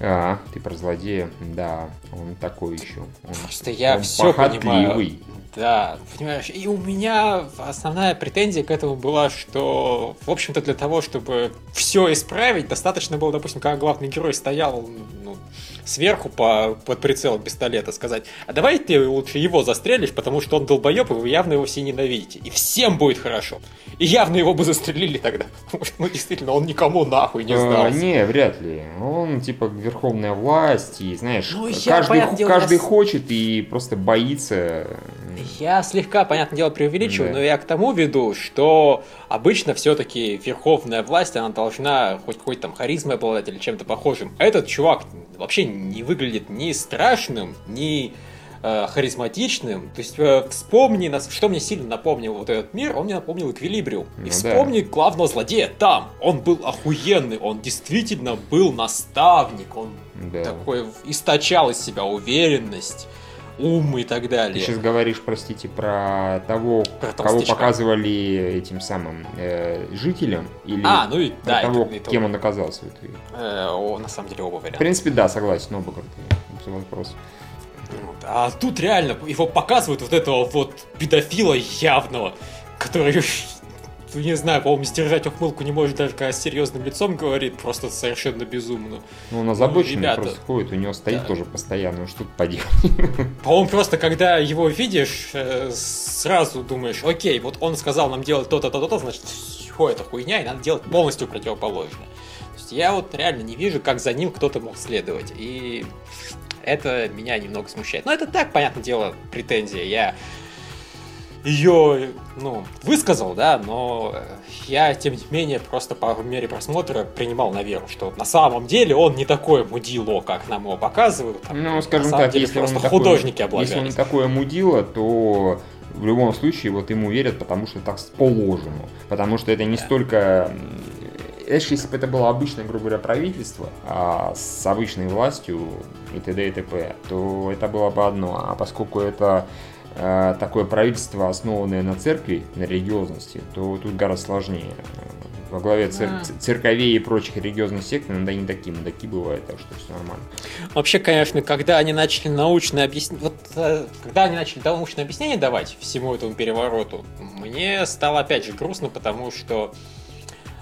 А, ты про злодея? Да, он такой еще. Он, Просто я он все понимаю. Да, понимаешь, и у меня основная претензия к этому была, что, в общем-то, для того, чтобы все исправить, достаточно было, допустим, когда главный герой стоял ну, сверху по, под прицелом пистолета, сказать, а давай ты лучше его застрелишь, потому что он долбоеб, и вы явно его все ненавидите. И всем будет хорошо. И явно его бы застрелили тогда. [LAUGHS] Потому что, ну, действительно, он никому нахуй не А, сдался. не, вряд ли. Он типа верховная власть, и знаешь, Ну, каждый, каждый я с- хочет и просто боится. Я слегка, понятное дело, преувеличиваю, Да. но я к тому веду, что обычно все-таки верховная власть, она должна хоть хоть там харизмой обладать или чем-то похожим. Этот чувак вообще не выглядит ни страшным, ни э, харизматичным. То есть э, вспомни, нас, что мне сильно напомнил вот этот мир, он мне напомнил Эквилибриум. Ну И да. вспомни главного злодея там. Он был охуенный, он действительно был наставник, он Да. такой источал из себя уверенность, ум и так далее. Ты сейчас говоришь, простите, про того, Про кого показывали этим самым э, жителям, или А, ну и да, того, это- это- кем он оказался в итоге. Э, о, на самом деле оба В варианта. принципе, да, согласен, оба крутые. Вот. А тут реально его показывают вот этого вот педофила явного, который, не знаю, по-моему, сдержать ухмылку не может даже когда с серьезным лицом говорит, просто совершенно безумно. Ну, он озабоченный ребята. просто ходит, у него стоит Да. тоже постоянно, ну что тут поделать. [LAUGHS] По-моему, просто когда его видишь, э, сразу думаешь, окей, вот он сказал нам делать то-то, то-то, то, значит, все это хуйня, и надо делать полностью противоположное. То есть я вот реально не вижу, как за ним кто-то мог следовать. И это меня немного смущает. Но это так, понятное дело, претензия. Я ее, ну, высказал, да, но я, тем не менее, просто по мере просмотра принимал на веру, что на самом деле он не такое мудило, как нам его показывают. Там, ну, скажем так, деле, если просто он художники такой, Если он не такое мудило, то в любом случае вот ему верят, потому что так положено. Потому что это не да. столько знаешь, если бы это было обычное, грубо говоря, правительство а с обычной властью и т.д. и т.п., то это было бы одно. А поскольку это э, такое правительство, основанное на церкви, на религиозности, то тут гораздо сложнее. Во главе цер- а. церковей и прочих религиозных сект иногда не такие мудаки бывают, так что все нормально. Вообще, конечно, когда они начали научное объяснение, вот э, когда они начали научное объяснение давать всему этому перевороту, мне стало опять же грустно, потому что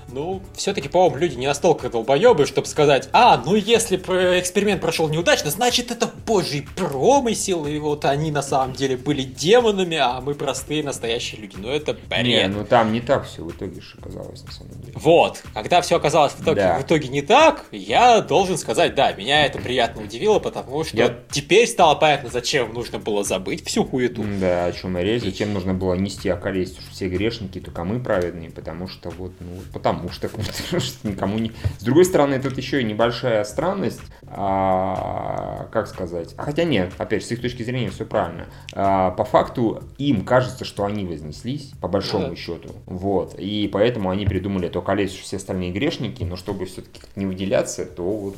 ну, все-таки, по-моему, люди не настолько долбоебы, чтобы сказать, а, ну если эксперимент прошел неудачно, значит это божий промысел, и вот они на самом деле были демонами, а мы простые настоящие люди. Ну это бред. Не, ну там не так все в итоге же оказалось, на самом деле. Вот, когда все оказалось в итоге, да. в итоге не так, я должен сказать, да, меня это приятно удивило, потому что я... теперь стало понятно, зачем нужно было забыть всю хуету. Да, о чем и речь, зачем нужно было нести околесть, что все грешники, только мы праведные, потому что вот, ну, потому [LAUGHS] потому что, никому не... С другой стороны, тут еще и небольшая странность, а, как сказать, хотя нет, опять же, с их точки зрения все правильно. А, по факту им кажется, что они вознеслись, по большому да. счету, вот, и поэтому они придумали то колец, все остальные грешники, но чтобы все-таки не выделяться, то вот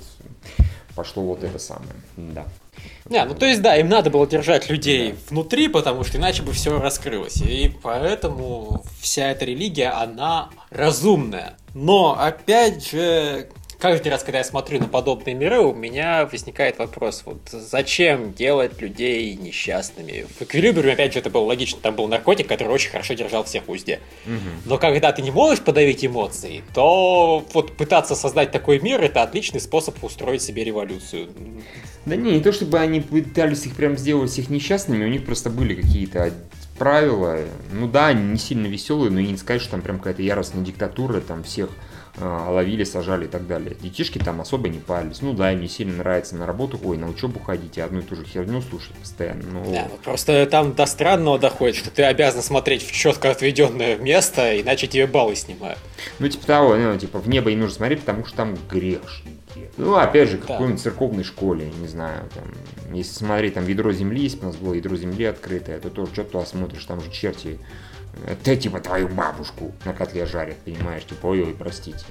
пошло вот это самое, да. Не, ну то есть да, им надо было держать людей внутри, потому что иначе бы все раскрылось. И поэтому вся эта религия, она разумная. Но опять же, каждый раз, когда я смотрю на подобные миры, у меня возникает вопрос, вот зачем делать людей несчастными? В Эквилибриуме, опять же, это было логично, там был наркотик, который очень хорошо держал всех в узде. Угу. Но когда ты не можешь подавить эмоции, то вот пытаться создать такой мир, это отличный способ устроить себе революцию. Да не, не то чтобы они пытались их прям сделать всех несчастными, у них просто были какие-то правила. Ну да, они не сильно веселые, но и не сказать, что там прям какая-то яростная диктатура, там всех а, ловили, сажали и так далее. Детишки там особо не парились. Ну да, им не сильно нравится на работу, ой, на учебу ходить и одну и ту же херню слушать постоянно. Ну... Да, просто там до странного доходит, что ты обязан смотреть в четко отведенное место, иначе тебе баллы снимают. Ну, типа того, ну, типа в небо не нужно смотреть, потому что там грешники. Ну, опять же, какой-нибудь церковной школе, не знаю, там, если смотреть, там ведро земли, если у нас было ядро земли открытое, то тоже что туда смотришь, там же черти ты типа твою бабушку на котле жарят, понимаешь, типа, ой-ой, простите.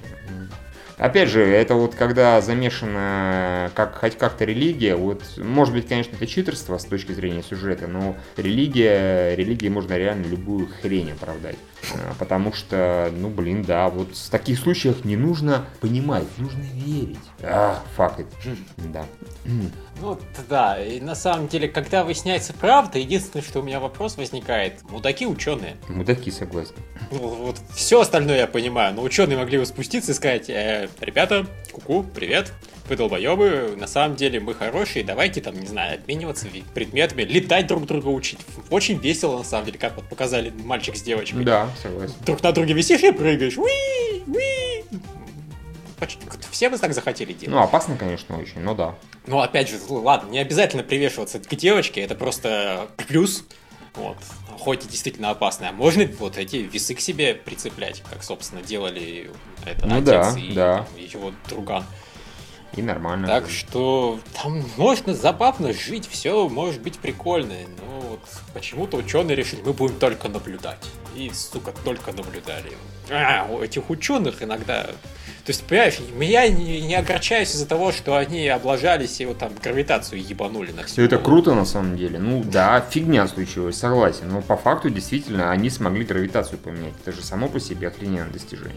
Опять же, это вот когда замешана как, хоть как-то религия, вот, может быть, конечно, это читерство с точки зрения сюжета, но религия, религии можно реально любую хрень оправдать. А, потому что, ну, блин, да, вот в таких случаях не нужно понимать, нужно верить. А, факт. Да. Ну, да, и на самом деле, когда выясняется правда, единственное, что у меня вопрос возникает, мудаки ученые. Мудаки, согласен. Ну, вот все остальное я понимаю, но ученые могли бы спуститься и сказать, э, ребята, куку, привет, вы долбоебы, на самом деле мы хорошие, давайте там, не знаю, обмениваться предметами, летать друг друга учить. Очень весело, на самом деле, как вот показали мальчик с девочкой. Да, согласен. Друг на друге висишь и прыгаешь. Уи, уи. Все бы так захотели делать. Ну, опасно, конечно, очень, но да. Ну, опять же, ладно, не обязательно привешиваться к девочке, это просто плюс. Вот. Хоть и действительно опасная. Можно вот эти весы к себе прицеплять, как, собственно, делали это ну, отец да, и да. его друган. И нормально. Так что там можно забавно жить, все может быть прикольно. Но вот почему-то ученые решили, мы будем только наблюдать. И, сука, только наблюдали. А, у этих ученых иногда... То есть, понимаешь, я не, не огорчаюсь из-за того, что они облажались и вот там гравитацию ебанули на все. Это круто на самом деле. Ну да, фигня случилась, согласен. Но по факту действительно они смогли гравитацию поменять. Это же само по себе охрененное достижение.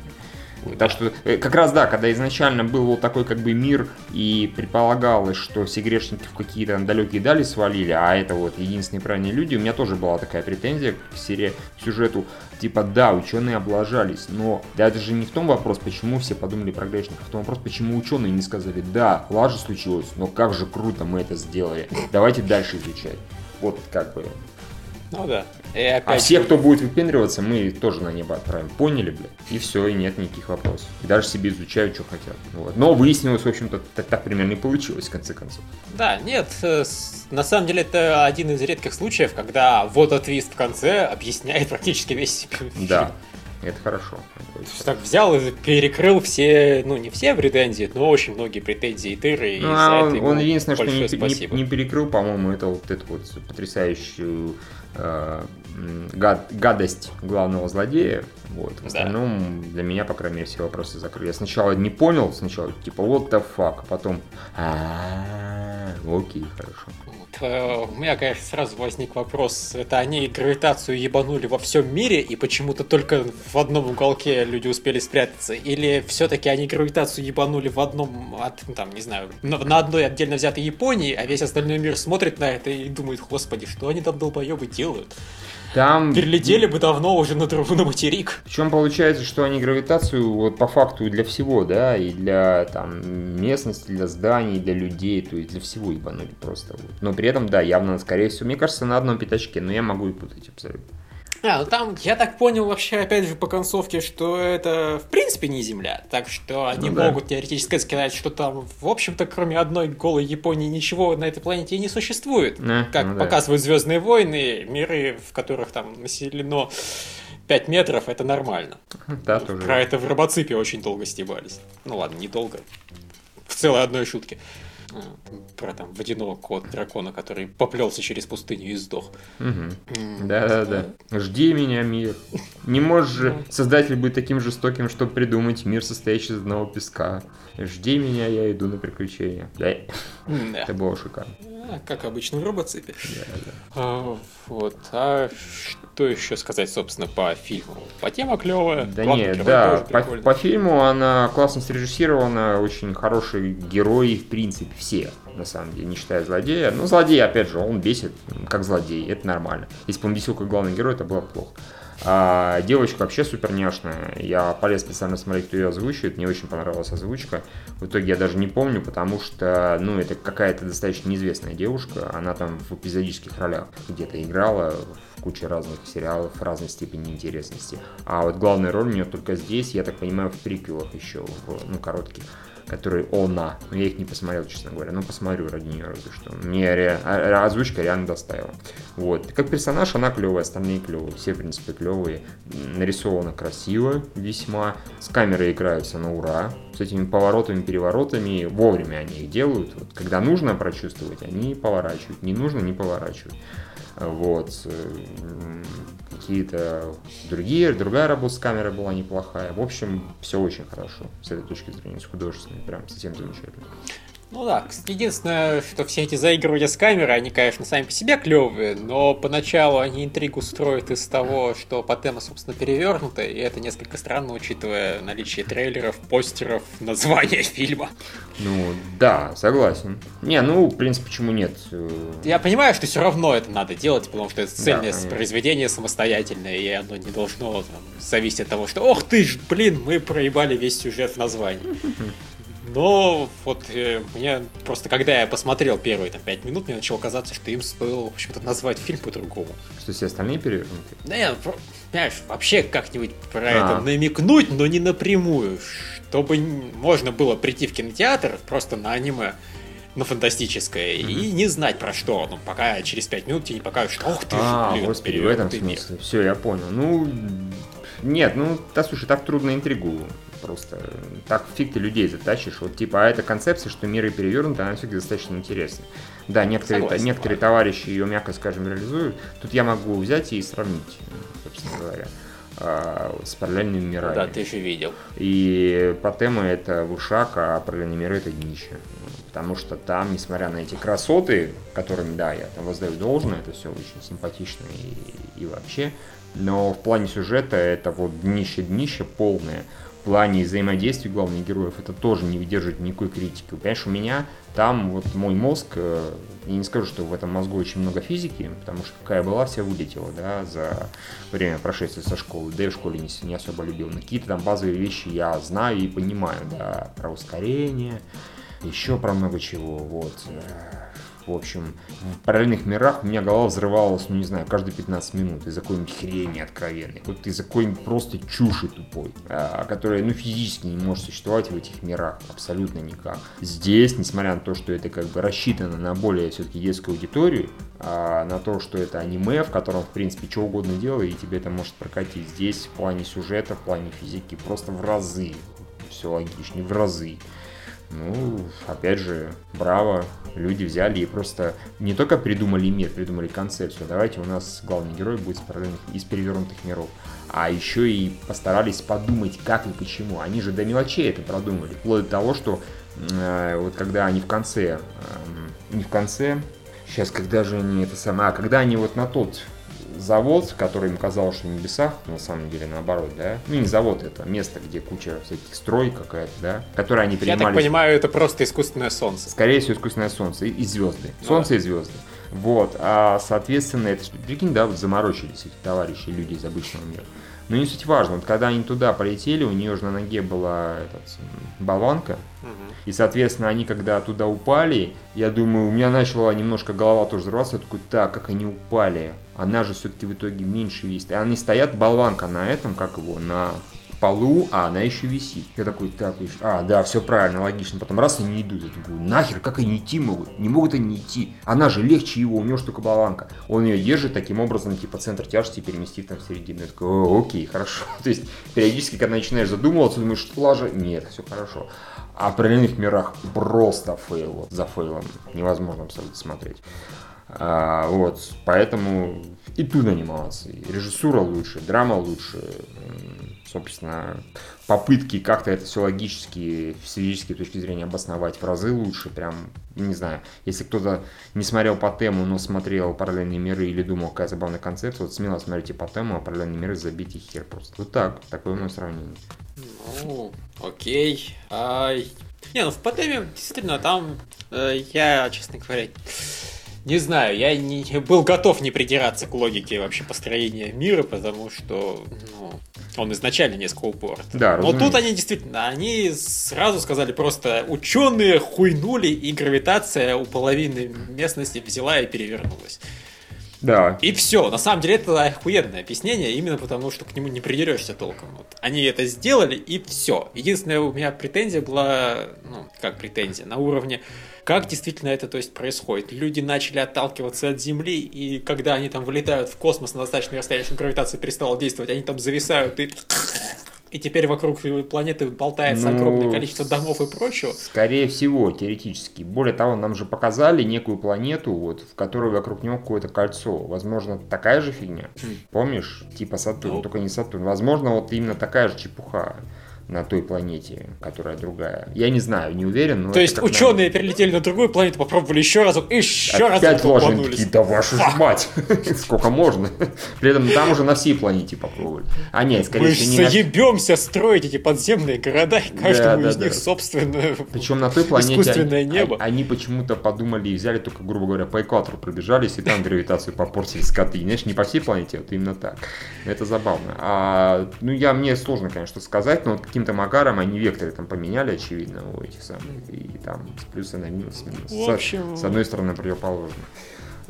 Так что, э, как раз да, когда изначально был вот такой как бы мир, и предполагалось, что все грешники в какие-то далекие дали свалили, а это вот единственные правильные люди, у меня тоже была такая претензия к серии, к сюжету, типа, да, ученые облажались, но даже же не в том вопрос, почему все подумали про грешников, в том вопрос, почему ученые не сказали, да, лажа случилась, но как же круто мы это сделали, давайте дальше изучать. Вот как бы Ну да. И А опять все, кто будет выпендриваться, мы тоже на небо отправим. Поняли, блядь? И все, и нет никаких вопросов. И даже себе изучают, что хотят. Вот. Но выяснилось, в общем-то, так, так примерно и получилось, в конце концов. Да, нет, э, на самом деле это один из редких случаев, когда вот твист в конце объясняет практически весь [LAUGHS] фильм. Да, это хорошо. Так взял и перекрыл все, ну не все претензии, но очень многие претензии Тыры, и Ну, за а это он, он единственное, что не, не- не перекрыл, по-моему, это вот эту вот потрясающую э, гад- гадость главного злодея. Вот. В Да. остальном для меня, по крайней мере, все вопросы закрыли. Я сначала не понял, сначала типа what the fuck, а потом «А, окей, хорошо. Э, У меня, конечно, сразу возник вопрос, это они гравитацию ебанули во всем мире, и почему-то только в одном уголке люди успели спрятаться, или все-таки они гравитацию ебанули в одном, от, ну, там, не знаю, на, на одной отдельно взятой Японии, а весь остальной мир смотрит на это и думает, господи, что они там долбоебы делают? Там Перелетели бы давно уже на, друг- на материк. Причем получается, что они гравитацию вот по факту для всего, да, и для там местности, для зданий, для людей, то есть для всего ебанули просто. Вот. Но при этом, да, явно, скорее всего, мне кажется, на одном пятачке, но я могу и путать абсолютно. А, ну там, я так понял вообще, опять же, по концовке, что это в принципе не Земля. Так что они Ну да. могут теоретически сказать, что там, в общем-то, кроме одной голой Японии, ничего на этой планете и не существует. Да, как ну да. показывают Звездные войны, миры, в которых там населено 5 метров, это нормально. Да. Про это в Робоципе очень долго стебались. Ну ладно, недолго. В целой одной шутке. Про там водяного кот дракона, который поплелся через пустыню и сдох. Да-да-да. Жди меня, мир. Не можешь же создатель быть таким жестоким, чтобы придумать мир, состоящий из одного песка. Жди меня, я иду на приключения. Да, да. это было шикарно. А, Как обычно в робоципе. Да-да. А, вот. А что еще сказать, собственно, по фильму? По тема клевая. Да главный нет, да, по, по фильму она классно срежиссирована, очень хороший герой, в принципе, все, на самом деле, не считая злодея. Ну, злодей, опять же, он бесит, как злодей, это нормально. Если бы он бесил как главный герой, это было бы плохо. А девочка вообще супер няшная. Я полез специально смотреть, кто ее озвучивает. Мне очень понравилась озвучка. В итоге я даже не помню, потому что, ну, это какая-то достаточно неизвестная девушка. Она там в эпизодических ролях где-то играла в куче разных сериалов разной степени интересности. А вот главная роль у нее только здесь, я так понимаю, в приквелах еще, в, ну, коротких которые она. Но я их не посмотрел, честно говоря. Ну, посмотрю ради нее разве что. Мне ре- а- озвучка реально доставила. Вот. Как персонаж она клевая, остальные клевые. Все, в принципе, клевые. Нарисовано красиво весьма. С камерой играются на ура. С этими поворотами, переворотами. Вовремя они их делают. Вот, когда нужно прочувствовать, они поворачивают. Не нужно, не поворачивают. Вот. М, Какие-то другие, другая работа с камерой была неплохая. В общем, все очень хорошо с этой точки зрения, с художественной. Прям совсем замечательно. Ну да, единственное, что все эти заигрывания с камерой, они, конечно, сами по себе клевые, но поначалу они интригу строят из того, что по тема, собственно, перевернута, и это несколько странно, учитывая наличие трейлеров, постеров, [LAUGHS] названия фильма. Ну, да, согласен. Не, ну, в принципе, почему нет? Э, Я понимаю, что все равно это надо делать, потому что это цельное конечно. произведение самостоятельное, и оно не должно там, зависеть от того, что «Ох ты ж, блин, мы проебали весь сюжет в названии». [LAUGHS] Но вот э, мне просто, когда я посмотрел первые там, пять минут, мне начало казаться, что им стоило, в общем-то, назвать фильм по-другому. Что все остальные перевернуты? Да я, понимаешь, вообще как-нибудь про А. это намекнуть, но не напрямую, чтобы можно было прийти в кинотеатр просто на аниме, на фантастическое, и не знать про что, ну, пока через пять минут тебе не покажут, что ох ты ж, А, блин, господи, в этом перевернутый мир». смысле. Все, я понял. Ну, нет, ну, да, слушай, так трудно интригу. Просто так фиг ты людей затащишь. Вот типа, а эта концепция, что миры перевернуты, она всегда достаточно интересна. Да, некоторые, Согласен, некоторые ладно. товарищи ее, мягко скажем, реализуют. Тут я могу взять и сравнить, собственно говоря, а, с параллельными мирами. Да, ты же видел. И по теме это вышаг, а параллельные миры это днище. Потому что там, несмотря на эти красоты, которыми, да, я там воздаю должное, это все очень симпатично и, и вообще. Но в плане сюжета это вот днище-днище полное. Плане взаимодействия главных героев это тоже не выдерживает никакой критики. Понимаешь, у меня там вот мой мозг, э, я не скажу, что в этом мозгу очень много физики, потому что какая была, вся вылетела, да, за время прошествия со школы. Да и в школе не, не особо любил. Но какие-то там базовые вещи я знаю и понимаю, да, про ускорение, еще про много чего, вот. В общем, в параллельных мирах у меня голова взрывалась, ну не знаю, каждые 15 минут из-за какой-нибудь хрени откровенной. Вот из-за какой-нибудь просто чуши тупой, а, которая, ну, физически не может существовать в этих мирах. Абсолютно никак. Здесь, несмотря на то, что это как бы рассчитано на более все-таки детскую аудиторию, а, на то, что это аниме, в котором, в принципе, что угодно делай, и тебе это может прокатить. Здесь в плане сюжета, в плане физики просто в разы. Все логичнее, в разы. Ну, опять же, браво, люди взяли и просто не только придумали мир, придумали концепцию, давайте у нас главный герой будет из, перевернутых миров, а еще и постарались подумать, как и почему. Они же до мелочей это продумали, вплоть до того, что э, вот когда они в конце, э, не в конце, сейчас, когда же они это самое, а когда они вот на тот завод, который им казалось, что в небесах, на самом деле наоборот, да? Ну, не завод, это место, где куча всяких строй какая-то, да? Которое они принимали... Я так понимаю, это просто искусственное солнце. Скорее всего, искусственное солнце и, и звезды. Ну, солнце да. и звезды. Вот, а, соответственно, это, прикинь, да, вот заморочились эти товарищи, люди из обычного мира. Но не суть важно, вот когда они туда полетели, у нее же на ноге была этот, болванка, и, соответственно, они когда туда упали, я думаю, у меня начала немножко голова тоже взрываться, я такой, так, как они упали? Она же все-таки в итоге меньше весит. И они стоят, болванка на этом, как его, на полу, а она еще висит. Я такой, так, а, да, все правильно, логично. Потом раз они не идут. Я думаю, нахер, как они идти могут? Не могут они идти. Она же легче его, у него только баланка. Он ее держит таким образом, типа, центр тяжести переместит там в середину. Я такой, О, окей, хорошо. [LAUGHS] То есть, периодически, когда начинаешь задумываться, думаешь, что лажа, нет, все хорошо. А в параллельных мирах просто фейл, вот, за фейлом. Невозможно абсолютно смотреть. А, вот, поэтому и тут молодцы. режиссура лучше, драма лучше, собственно, попытки как-то это все логически, с физической точки зрения обосновать в разы лучше, прям, не знаю, если кто-то не смотрел Патему, но смотрел параллельные миры или думал, какая забавная концепция, вот смело смотрите Патему, а параллельные миры забейте хер просто. Вот так, такое мое сравнение. Ну, окей. А, не, ну в по теме, действительно, там э, я, честно говоря, не знаю, я не был готов не придираться к логике вообще построения мира, потому что ну, он изначально несколько упорот. Да, Но тут они действительно, они сразу сказали просто ученые хуйнули, и гравитация у половины местности взяла и перевернулась. Да. И все. На самом деле это охуенное объяснение, именно потому что к нему не придерешься толком. Вот. Они это сделали, и все. Единственная у меня претензия была, ну, как претензия, на уровне как действительно это то есть, происходит. Люди начали отталкиваться от Земли, и когда они там вылетают в космос на достаточное расстояние, чтобы гравитация перестала действовать, они там зависают и и теперь вокруг планеты болтается ну, огромное количество домов и прочего. Скорее всего, теоретически. Более того, нам же показали некую планету, вот, в которой вокруг него какое-то кольцо. Возможно, такая же фигня. Хм. Помнишь? Типа Сатурн, ну. только не Сатурн. Возможно, вот именно такая же чепуха на той планете, которая другая. Я не знаю, не уверен. Но То есть ученые нам... перелетели на другую планету, попробовали еще разок, еще раз Опять ложим такие, да вашу ж мать, [LAUGHS] сколько можно. При этом там уже на всей планете попробовали. А нет, скорее всего, не заебемся строить эти подземные города, и каждому из них собственное Причем на той планете искусственное небо. Они почему-то подумали и взяли только, грубо говоря, по экватору пробежались, и там гравитацию попортили скоты. Знаешь, не по всей планете, вот именно так. Это забавно. А, ну, я, мне сложно, конечно, сказать, но вот каким каким-то макаром они векторы там поменяли, очевидно, у этих самых, и там с плюса на минус, минус. В общем... С, с одной стороны противоположно.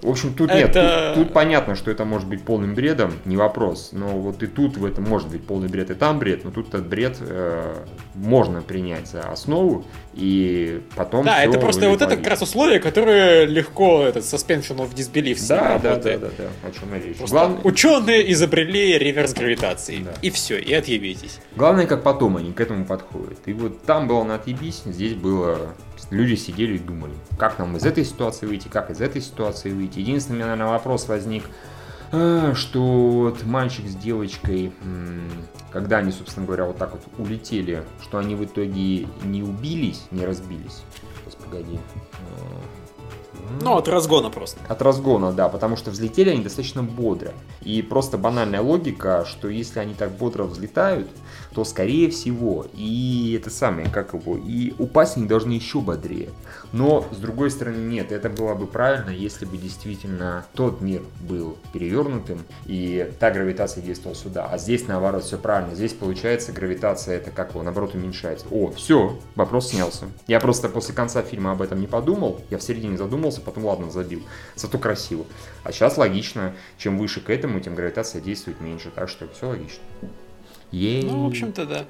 В общем, тут это... нет, тут, тут понятно, что это может быть полным бредом, не вопрос. Но вот и тут в этом может быть полный бред, и там бред, но тут этот бред э, можно принять за основу, и потом Да, это просто вот это как раз условие, которое легко этот suspension of disbelief да, да, да, да, да, о чем я речь. Главное... Ученые изобрели реверс гравитации, да. и все, и отъебитесь. Главное, как потом они к этому подходят. И вот там было на отъебись, здесь было люди сидели и думали, как нам из этой ситуации выйти, как из этой ситуации выйти. Единственный, наверное, вопрос возник, а, что вот мальчик с девочкой, когда они, собственно говоря, вот так вот улетели, что они в итоге не убились, не разбились. Сейчас, погоди. Ну, от разгона просто. От разгона, да, потому что взлетели они достаточно бодро. И просто банальная логика, что если они так бодро взлетают, то скорее всего и это самое, как его, и упасть они должны еще бодрее. Но с другой стороны нет, это было бы правильно, если бы действительно тот мир был перевернутым и та гравитация действовала сюда. А здесь наоборот все правильно. Здесь получается гравитация это как его наоборот уменьшается. О, все, вопрос снялся. Я просто после конца фильма об этом не подумал. Я в середине задумался, потом ладно, забил. Зато красиво. А сейчас логично, чем выше к этому, тем гравитация действует меньше. Так что все логично. Ей. Ну, в общем-то, да.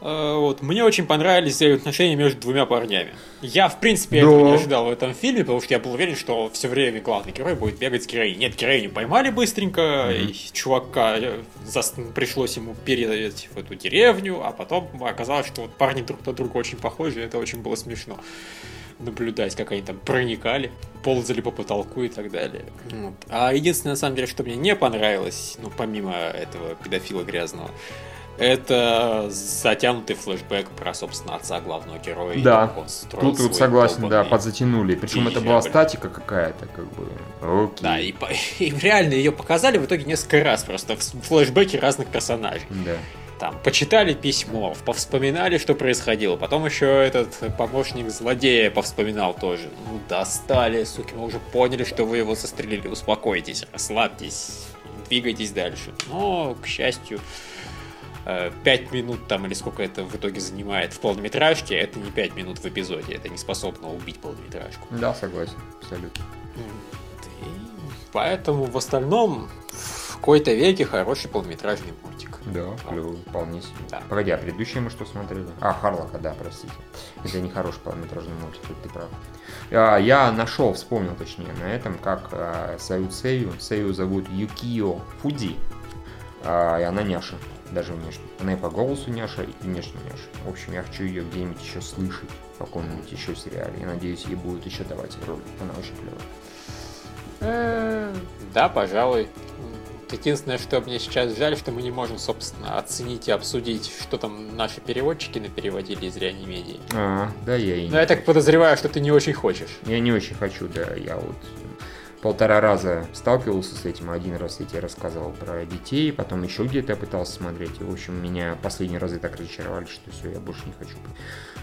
Э, вот, мне очень понравились взаимоотношения между двумя парнями. Я, в принципе, да. этого не ожидал в этом фильме, потому что я был уверен, что все время главный герой будет бегать с героиней. Нет, героиню поймали быстренько, mm-hmm. и чувака э, зас... пришлось ему передать в эту деревню, а потом оказалось, что вот парни друг на друга очень похожи, и это очень было смешно наблюдать, как они там проникали, ползали по потолку и так далее. Вот. А единственное, на самом деле, что мне не понравилось, ну, помимо этого педофила грязного, это затянутый флешбэк про, собственно, отца главного героя. Да, тут, тут согласен, да, подзатянули. Причем это была статика какая-то, как бы. Окей. Да, и, [LAUGHS] и реально ее показали в итоге несколько раз, просто в флешбеке разных персонажей. Да там, почитали письмо, повспоминали, что происходило. Потом еще этот помощник злодея повспоминал тоже. Ну, достали, суки, мы уже поняли, что вы его застрелили. Успокойтесь, расслабьтесь, двигайтесь дальше. Но, к счастью, 5 э, минут там или сколько это в итоге занимает в полнометражке, это не 5 минут в эпизоде, это не способно убить полнометражку. Да, согласен, абсолютно. И поэтому в остальном какой-то веке хороший полнометражный мультик. Да, клевый, вполне себе. Да. Погоди, а предыдущие мы что смотрели? А, Харлока, да, простите. Это не хороший полнометражный мультик, ты прав. А, я нашел, вспомнил точнее, на этом, как а, зовут Сею. Сею зовут Юкио Фуди. А, и она няша даже внешне. Она и по голосу няша, и внешне няша. В общем, я хочу ее где-нибудь еще слышать в каком-нибудь еще сериале. И надеюсь, ей будут еще давать роль. Она очень клевая. Э, да, пожалуй. Единственное, что мне сейчас жаль, что мы не можем, собственно, оценить и обсудить, что там наши переводчики напереводили из реанимедии. А, да, я и Но я так подозреваю, что ты не очень хочешь. Я не очень хочу, да. Я вот полтора раза сталкивался с этим. Один раз я тебе рассказывал про детей, потом еще где-то я пытался смотреть. И, в общем, меня последние разы так разочаровали, что все, я больше не хочу.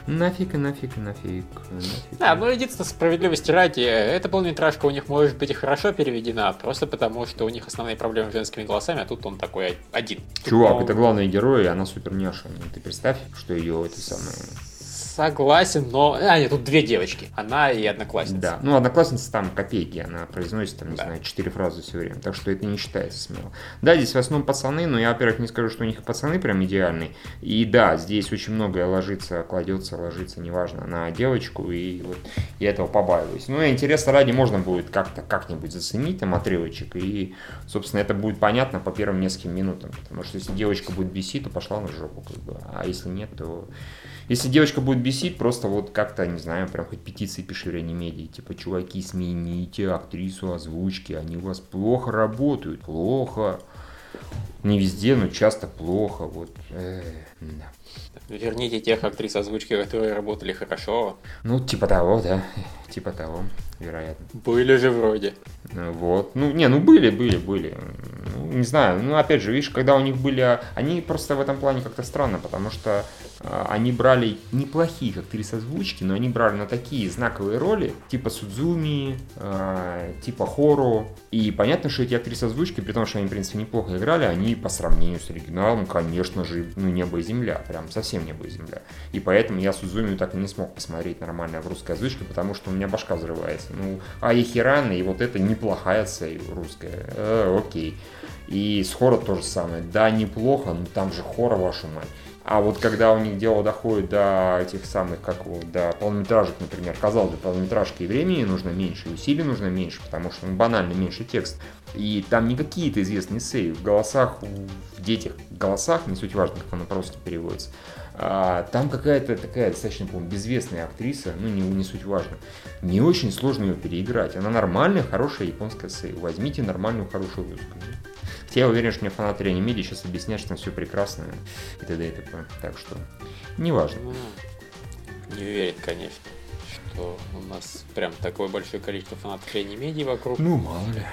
Нафиг и нафиг и нафиг. нафиг. Да, ну единственное, справедливости ради, эта полнометражка у них может быть и хорошо переведена, просто потому что у них основные проблемы с женскими голосами, а тут он такой один. Чувак, Но... это главный герой, и она супер няша. Ты представь, что ее это самое Согласен, но... А, нет, тут две девочки. Она и одноклассница. Да, ну одноклассница там копейки, она произносит там, не да. знаю, четыре фразы все время, так что это не считается смело. Да, здесь в основном пацаны, но я, во-первых, не скажу, что у них пацаны прям идеальные. И да, здесь очень многое ложится, кладется, ложится, неважно, на девочку, и вот я этого побаиваюсь. Ну, интересно ради можно будет как-то как-нибудь заценить там отрывочек, и, собственно, это будет понятно по первым нескольким минутам, потому что если девочка будет бесить, то пошла на жопу, как бы, а если нет, то если девочка будет бесить, просто вот как-то, не знаю, прям хоть петиции пиши в реанимедии. Типа, чуваки, смените актрису озвучки, они у вас плохо работают, плохо. Не везде, но часто плохо, вот. Эх, да. Верните тех актрис озвучки, которые работали хорошо. Ну, типа того, да. Типа того, вероятно. Были же вроде. Вот. Ну, не, ну были, были, были. Ну, не знаю. Ну, опять же, видишь, когда у них были... Они просто в этом плане как-то странно, потому что э, они брали неплохих актрис озвучки, но они брали на такие знаковые роли, типа Судзуми, э, типа Хору. И понятно, что эти актрисы озвучки, при том, что они, в принципе, неплохо играли, они по сравнению с оригиналом, конечно же, ну, небо и земля. Прям совсем небо и земля. И поэтому я Судзуми так и не смог посмотреть нормально в русской озвучке, потому что у меня башка взрывается. Ну, а Ехирана и вот это неплохая цель русская. Э, окей. И с Хора то же самое. Да, неплохо, но там же Хора, вашу мать. А вот когда у них дело доходит до этих самых, как вот, до полнометражек, например, казалось бы, полнометражки и времени нужно меньше, и усилий нужно меньше, потому что ну, банально меньше текст. И там не какие-то известные сейвы. В голосах, в детях голосах, не суть важно, как оно просто переводится, а, там какая-то такая достаточно, по безвестная актриса, ну не, не суть важно. Не очень сложно ее переиграть. Она нормальная, хорошая японская сейв. Возьмите нормальную, хорошую русскую. Хотя я уверен, что мне фанаты реанимедии сейчас объяснят, что там все прекрасно и т.д. и т.п. Так что, неважно. Ну, не уверен, конечно, что у нас прям такое большое количество фанатов реанимедии вокруг. Ну, мало ли.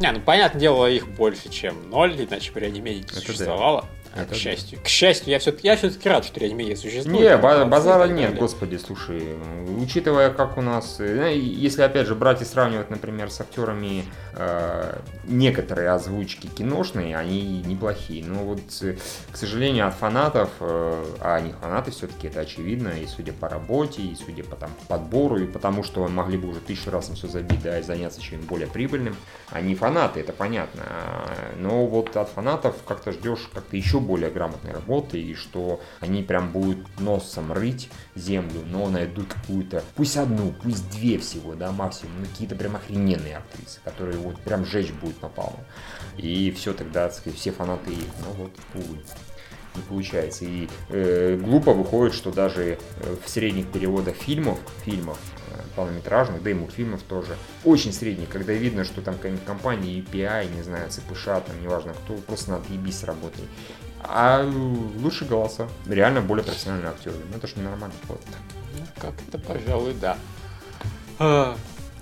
Не, ну, понятное дело, их больше, чем ноль, иначе бы реанимедии не существовало. Да. А, к счастью. К счастью, я все-таки я все-таки рад, что реанимия существует. Не, базара нет, господи, слушай. Учитывая, как у нас. Э, если опять же брать и сравнивать, например, с актерами э, некоторые озвучки киношные, они неплохие. Но вот, э, к сожалению, от фанатов, э, а они фанаты все-таки, это очевидно, и судя по работе, и судя по там, подбору, и потому что могли бы уже тысячу раз на все забить, да, и заняться чем-нибудь более прибыльным. Они фанаты, это понятно. Но вот от фанатов как-то ждешь как-то еще более грамотной работы, и что они прям будут носом рыть землю, но найдут какую-то, пусть одну, пусть две всего, да, максимум, ну какие-то прям охрененные актрисы, которые вот прям жечь будет напалм. И все тогда, так сказать, все фанаты их. Ну вот, увы не получается. И э, глупо выходит, что даже э, в средних переводах фильмов, фильмов э, полнометражных, да и мультфильмов тоже, очень средних, когда видно, что там компания EPI, не знаю, ЦПШ, там неважно кто, просто надо ебись с работой. А лучше голоса. Реально более профессиональные актеры. Ну это ж ненормально. Вот. Ну, как-то, пожалуй, да. А,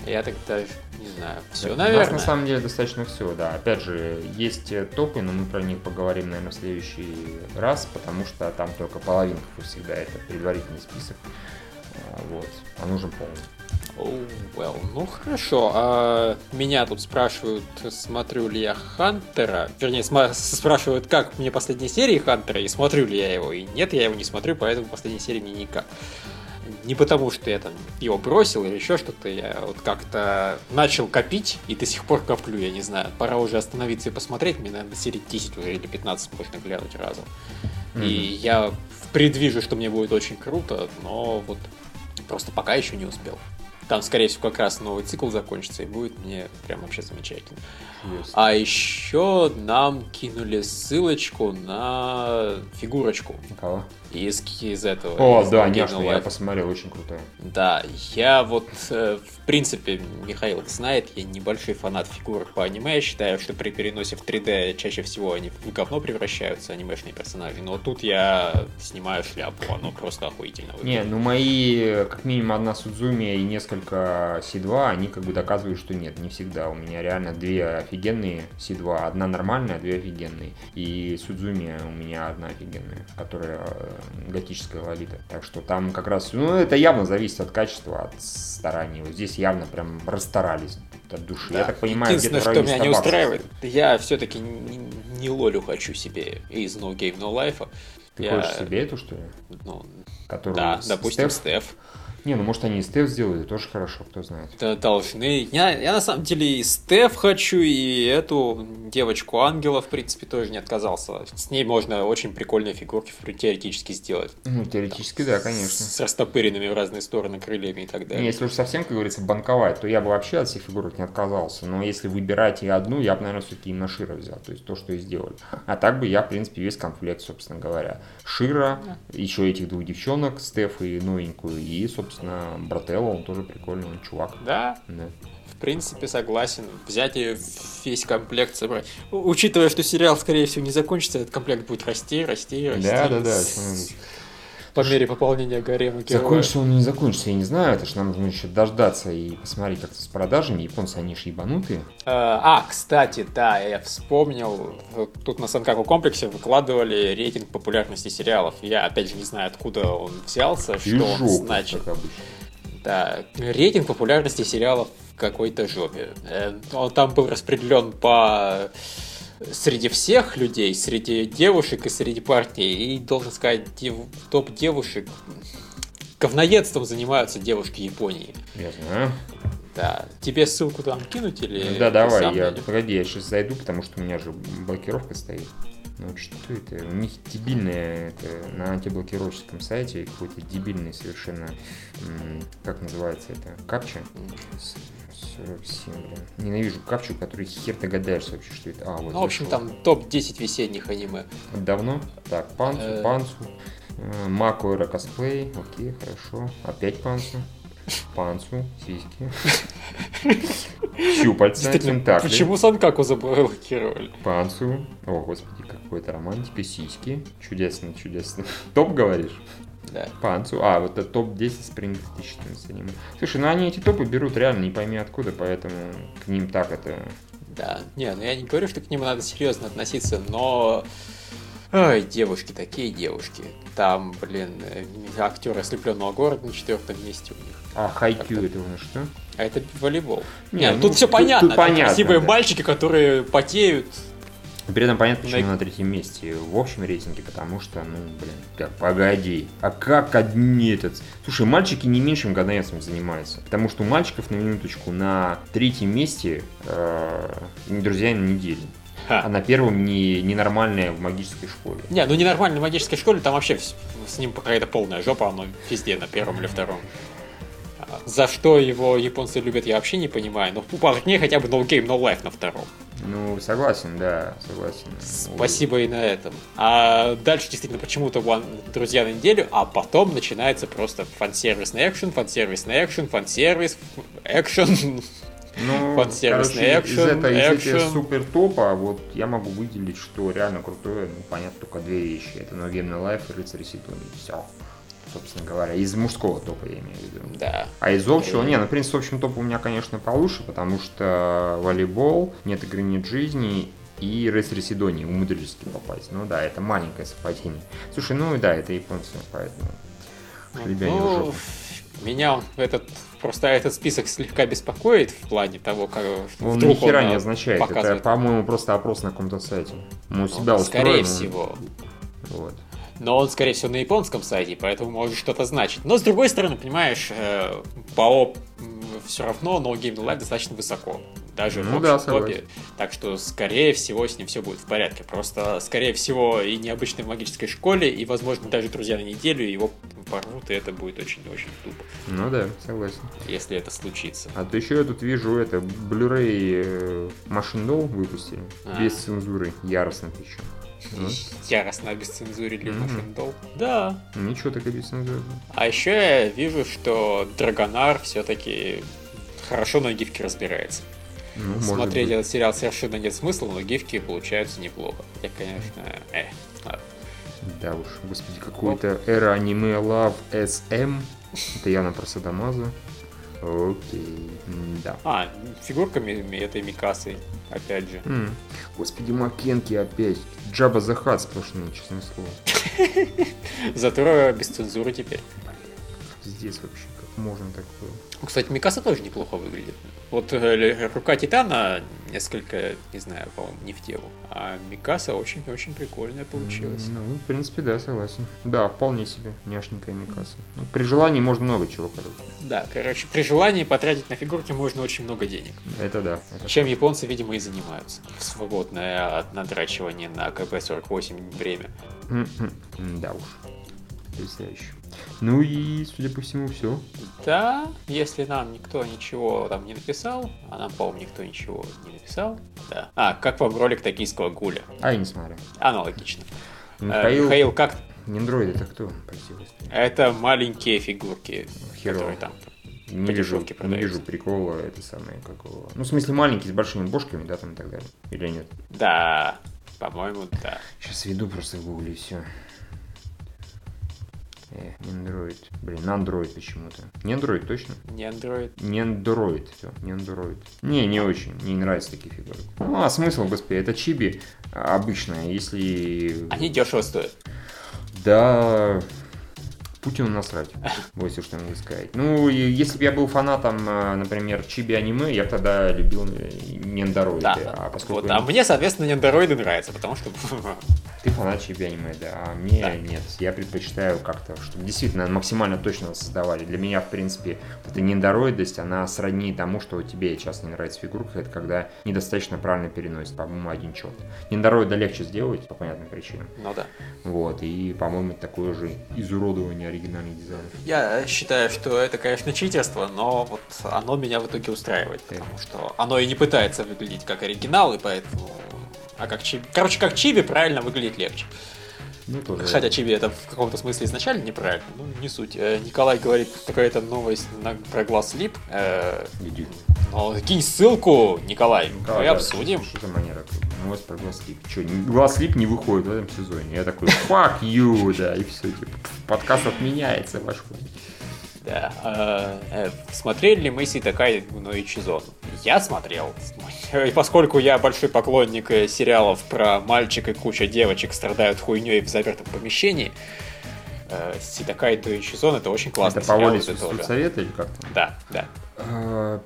я так даже не знаю. Все, да, наверное. У нас на самом деле достаточно все, да. Опять же, есть э, топы, но мы про них поговорим, наверное, в следующий раз, потому что там только половинка, как всегда, это предварительный список. А, вот. А нужен полный. Oh, well. Ну хорошо. А меня тут спрашивают, смотрю ли я Хантера. Вернее, спрашивают, как мне последние серии Хантера, и смотрю ли я его. И нет, я его не смотрю, поэтому последние серии мне никак. Не потому, что я там его бросил или еще что-то, я вот как-то начал копить и до сих пор коплю, я не знаю. Пора уже остановиться и посмотреть, мне, наверное, серии 10 уже или 15 можно глянуть разом. Mm-hmm. И я предвижу, что мне будет очень круто, но вот просто пока еще не успел. Там, скорее всего, как раз новый цикл закончится, и будет мне прям вообще замечательно. Yes. А еще нам кинули ссылочку на фигурочку. Кого? Из, из этого. О, из да, няшно, я посмотрел, очень крутая. Да, я вот, э, в принципе, Михаил знает, я небольшой фанат фигурок по аниме, я считаю, что при переносе в 3D чаще всего они в говно превращаются, анимешные персонажи, но тут я снимаю шляпу, оно просто охуительно выглядит. Не, ну мои, как минимум одна Судзуми и несколько C2, они как бы доказывают, что нет, не всегда. У меня реально две офигенные C2, одна нормальная, две офигенные. И Судзуми у меня одна офигенная, которая готическая лолита. Так что там как раз, ну, это явно зависит от качества, от старания. Вот здесь явно прям расстарались от души. Да. Я так понимаю, Единственное, что меня не устраивает, я все-таки не, не лолю хочу себе из No Game No Life. Ты я... хочешь себе эту, что ли? Ну, Которую да, допустим, Стеф. Стеф. Не, ну может они и Стеф сделали, тоже хорошо, кто знает. Да, должны. Я, я на самом деле и Стеф хочу, и эту девочку Ангела, в принципе, тоже не отказался. С ней можно очень прикольные фигурки теоретически сделать. Ну, теоретически, Там, да, конечно. С растопыренными в разные стороны крыльями и так далее. Не, если уж совсем, как говорится, банковать, то я бы вообще от всех фигурок не отказался. Но если выбирать и одну, я бы, наверное, все-таки именно Шира взял. То есть то, что и сделали. А так бы я, в принципе, весь комплект, собственно говоря. Шира, да. еще этих двух девчонок, Стеф и новенькую, и, собственно, собственно, Брателло, он тоже прикольный, он чувак. Да? Да. В принципе, согласен. Взять и весь комплект собрать. Учитывая, что сериал, скорее всего, не закончится, этот комплект будет расти, расти, расти. Да, да, да по мере пополнения гарема героя. Закончится он не закончится, я не знаю, это же нам нужно еще дождаться и посмотреть как-то с продажами. Японцы, они же ебанутые. А, а, кстати, да, я вспомнил, тут на Санкаку комплексе выкладывали рейтинг популярности сериалов. Я, опять же, не знаю, откуда он взялся, что Жопу, он значит. Да, рейтинг популярности сериалов в какой-то жопе. Э, он там был распределен по среди всех людей, среди девушек и среди партий. И должен сказать, дев... топ девушек говноедством занимаются девушки Японии. Я знаю. Да. Тебе ссылку там кинуть или... Да, давай, я, погоди, я сейчас зайду, потому что у меня же блокировка стоит. Ну что это? У них дебильное, это на антиблокировщическом сайте какой-то дебильный совершенно, как называется это, капча. 47, блин. Ненавижу капчу, который хер догадаешься вообще, что это. А, вот. Ну, в общем, там топ-10 весенних аниме. Давно? Так, Панцу, э. Панцу. Э, Маку Эра косплей. Окей, хорошо. Опять Панцу. Панцу, сиськи. [LAUGHS] Щупальца. Почему Санкаку заблокировали? Панцу. О, господи, какой-то романтика, сиськи. Чудесно, чудесно. [LAUGHS] Топ, говоришь? Да. Панцу. А, вот это топ-10 Spring 2014 аниме. Слушай, ну они эти топы берут реально не пойми откуда, поэтому к ним так это... Да, не, ну я не говорю, что к ним надо серьезно относиться, но Ой, девушки, такие девушки. Там, блин, э, актеры ослепленного города на четвертом месте у них. А хайкю это у нас что? А это волейбол. Не, Не, ну, тут все тут- понятно. тут Там понятно, красивые да. мальчики, которые потеют. При этом понятно, почему На- третьем месте в общем рейтинге, потому что, ну, блин, так, погоди, а как одни этот... Слушай, мальчики не меньшим ГДСом занимаются, потому что у мальчиков, на минуточку, на третьем месте э, друзья на неделе, Ха. а на первом не, ненормальная в магической школе. Не, ну ненормально в магической школе, там вообще с ним какая-то полная жопа, оно везде, на первом или втором. За что его японцы любят, я вообще не понимаю. Но парней хотя бы No Game, No Life на втором. Ну, согласен, да, согласен. Спасибо и на этом. А дальше действительно почему-то One- друзья на неделю, а потом начинается просто фан-сервисный экшен, фан-сервисный экшен, фан-сервис, экшен. Ну, Фан-сервисный короче, экшен, из, этой, из этих супер топа, вот я могу выделить, что реально крутое, ну, понятно, только две вещи. Это No Game No Life и Рыцарь Ситони. Все, собственно говоря. Из мужского топа я имею в виду. Да. А из общего, не, ну, в принципе, общем топ у меня, конечно, получше, потому что волейбол, нет игры, нет жизни, и Рыцарь Сидонии умудрились попасть. Ну да, это маленькое совпадение. Слушай, ну да, это японцы, поэтому... В Ну, жопу. меня этот просто этот список слегка беспокоит в плане того, как Он ни вдруг хера он, не означает. Это, показывает. по-моему, просто опрос на каком-то сайте. Мы у Ну, себя скорее устроим, всего. Вот. Но он, скорее всего, на японском сайте, поэтому может что-то значить. Но, с другой стороны, понимаешь, э, по все равно No Game No Life достаточно высоко. Даже Ну в да, топе. Так что, скорее всего, с ним все будет в порядке. Просто, скорее всего, и необычной магической школе, и, возможно, даже друзья на неделю его порвут, и это будет очень-очень тупо, Ну да, согласен. если это случится. А то еще я тут вижу это, Blu-ray э, Machine Doll выпустили. А. Без цензуры. Яростно причем. Ну, Яростно обесцензурили Мгм. Machine Doll. Да. Ничего так и без цензуры. А еще я вижу, что Драгонар все-таки хорошо на гифке разбирается. Ну, может Смотреть быть. этот сериал совершенно нет смысла, но гифки получаются неплохо. Я, конечно, э, ладно. Да уж, господи, какой-то эра аниме Love SM. Это явно про Садамазу. Окей, да. А, фигурками этой Микасы, опять же. М. Господи, Макенки опять. Джаба Захат сплошные, честное слово. [LAUGHS] Зато без цензуры теперь. Здесь вообще, как можно такое? Кстати, Микаса тоже неплохо выглядит. Вот э, рука Титана несколько, не знаю, по-моему, не в тему. А Микаса очень-очень прикольная получилась. Ну, в принципе, да, согласен. Да, вполне себе няшненькая Микаса. Ну, при желании можно много чего, короче. Да, короче, при желании потратить на фигурки можно очень много денег. Это да. это Чем японцы, видимо, и занимаются. В свободное от надрачивания на КБ-48 время. Да уж. Потрясающе. Ну и, судя по всему, все. Да, если нам никто ничего там не написал, а нам, по-моему, никто ничего не написал, да. А, как вам ролик токийского гуля? А, я не смотрю. Аналогично. Э, Михаил... Михаил, как? Нендроид это кто? Прости, господи. Это маленькие фигурки, Херово. которые там. Не вижу, не вижу прикола, это самое, какого. Ну, в смысле, маленький, с большими бошками, да, там и так далее. Или нет? Да, по-моему, да. Сейчас веду просто в гугле и все. Э, не Android. Блин, Android почему-то. Не Android, точно? Не Android. Не Android, все, не Android. Не, не очень, мне не нравятся такие фигуры. Ну, а смысл, господи, это чиби обычная, если... Они дешево стоят. Да, Путину насрать. Вот что могу сказать. Ну, если бы я был фанатом, э, например, чиби аниме, я тогда любил э, не Андроиды. Да. А поскольку Вот, а мне, соответственно, не андроиды нравятся, потому что [LAUGHS] ты фанат чиби аниме, да, а мне Да. нет. Я предпочитаю как-то, чтобы действительно максимально точно создавали. Для меня, в принципе, вот эта неандроидность, она сродни тому, что тебе сейчас не нравится фигурка, это когда недостаточно правильно переносит, по-моему, один черт. Неандроида легче сделать, по понятным причинам. Ну да. Вот, и, по-моему, такое же изуродование оригинальных дизайнов. Я считаю, что это, конечно, читерство, но вот оно меня в итоге устраивает, потому что оно и не пытается выглядеть как оригинал, и поэтому... А как чиби... Короче, как чиби правильно выглядит легче. Ну, тоже... Хотя чиби это в каком-то смысле изначально неправильно, ну не суть. Э, Николай говорит, какая-то новость на- про глаз лип. Э, Иди. ну, кинь ссылку, Николай, Да, мы да, обсудим. Что за манера? Новость про глазлип. Че, глазлип не выходит в этом сезоне. Я такой, fuck you, [LAUGHS] да, и все, типа, подкаст отменяется, ваш хуй. Да. А, э, смотрели ли мы Ситакай ну и Чизон? Я смотрел. [LAUGHS] И поскольку я большой поклонник э, сериалов про мальчик и куча девочек страдают хуйней в запертом помещении, э, Ситакай до Чизон это очень классно. Это по воле совета или как-то? Да, да. А,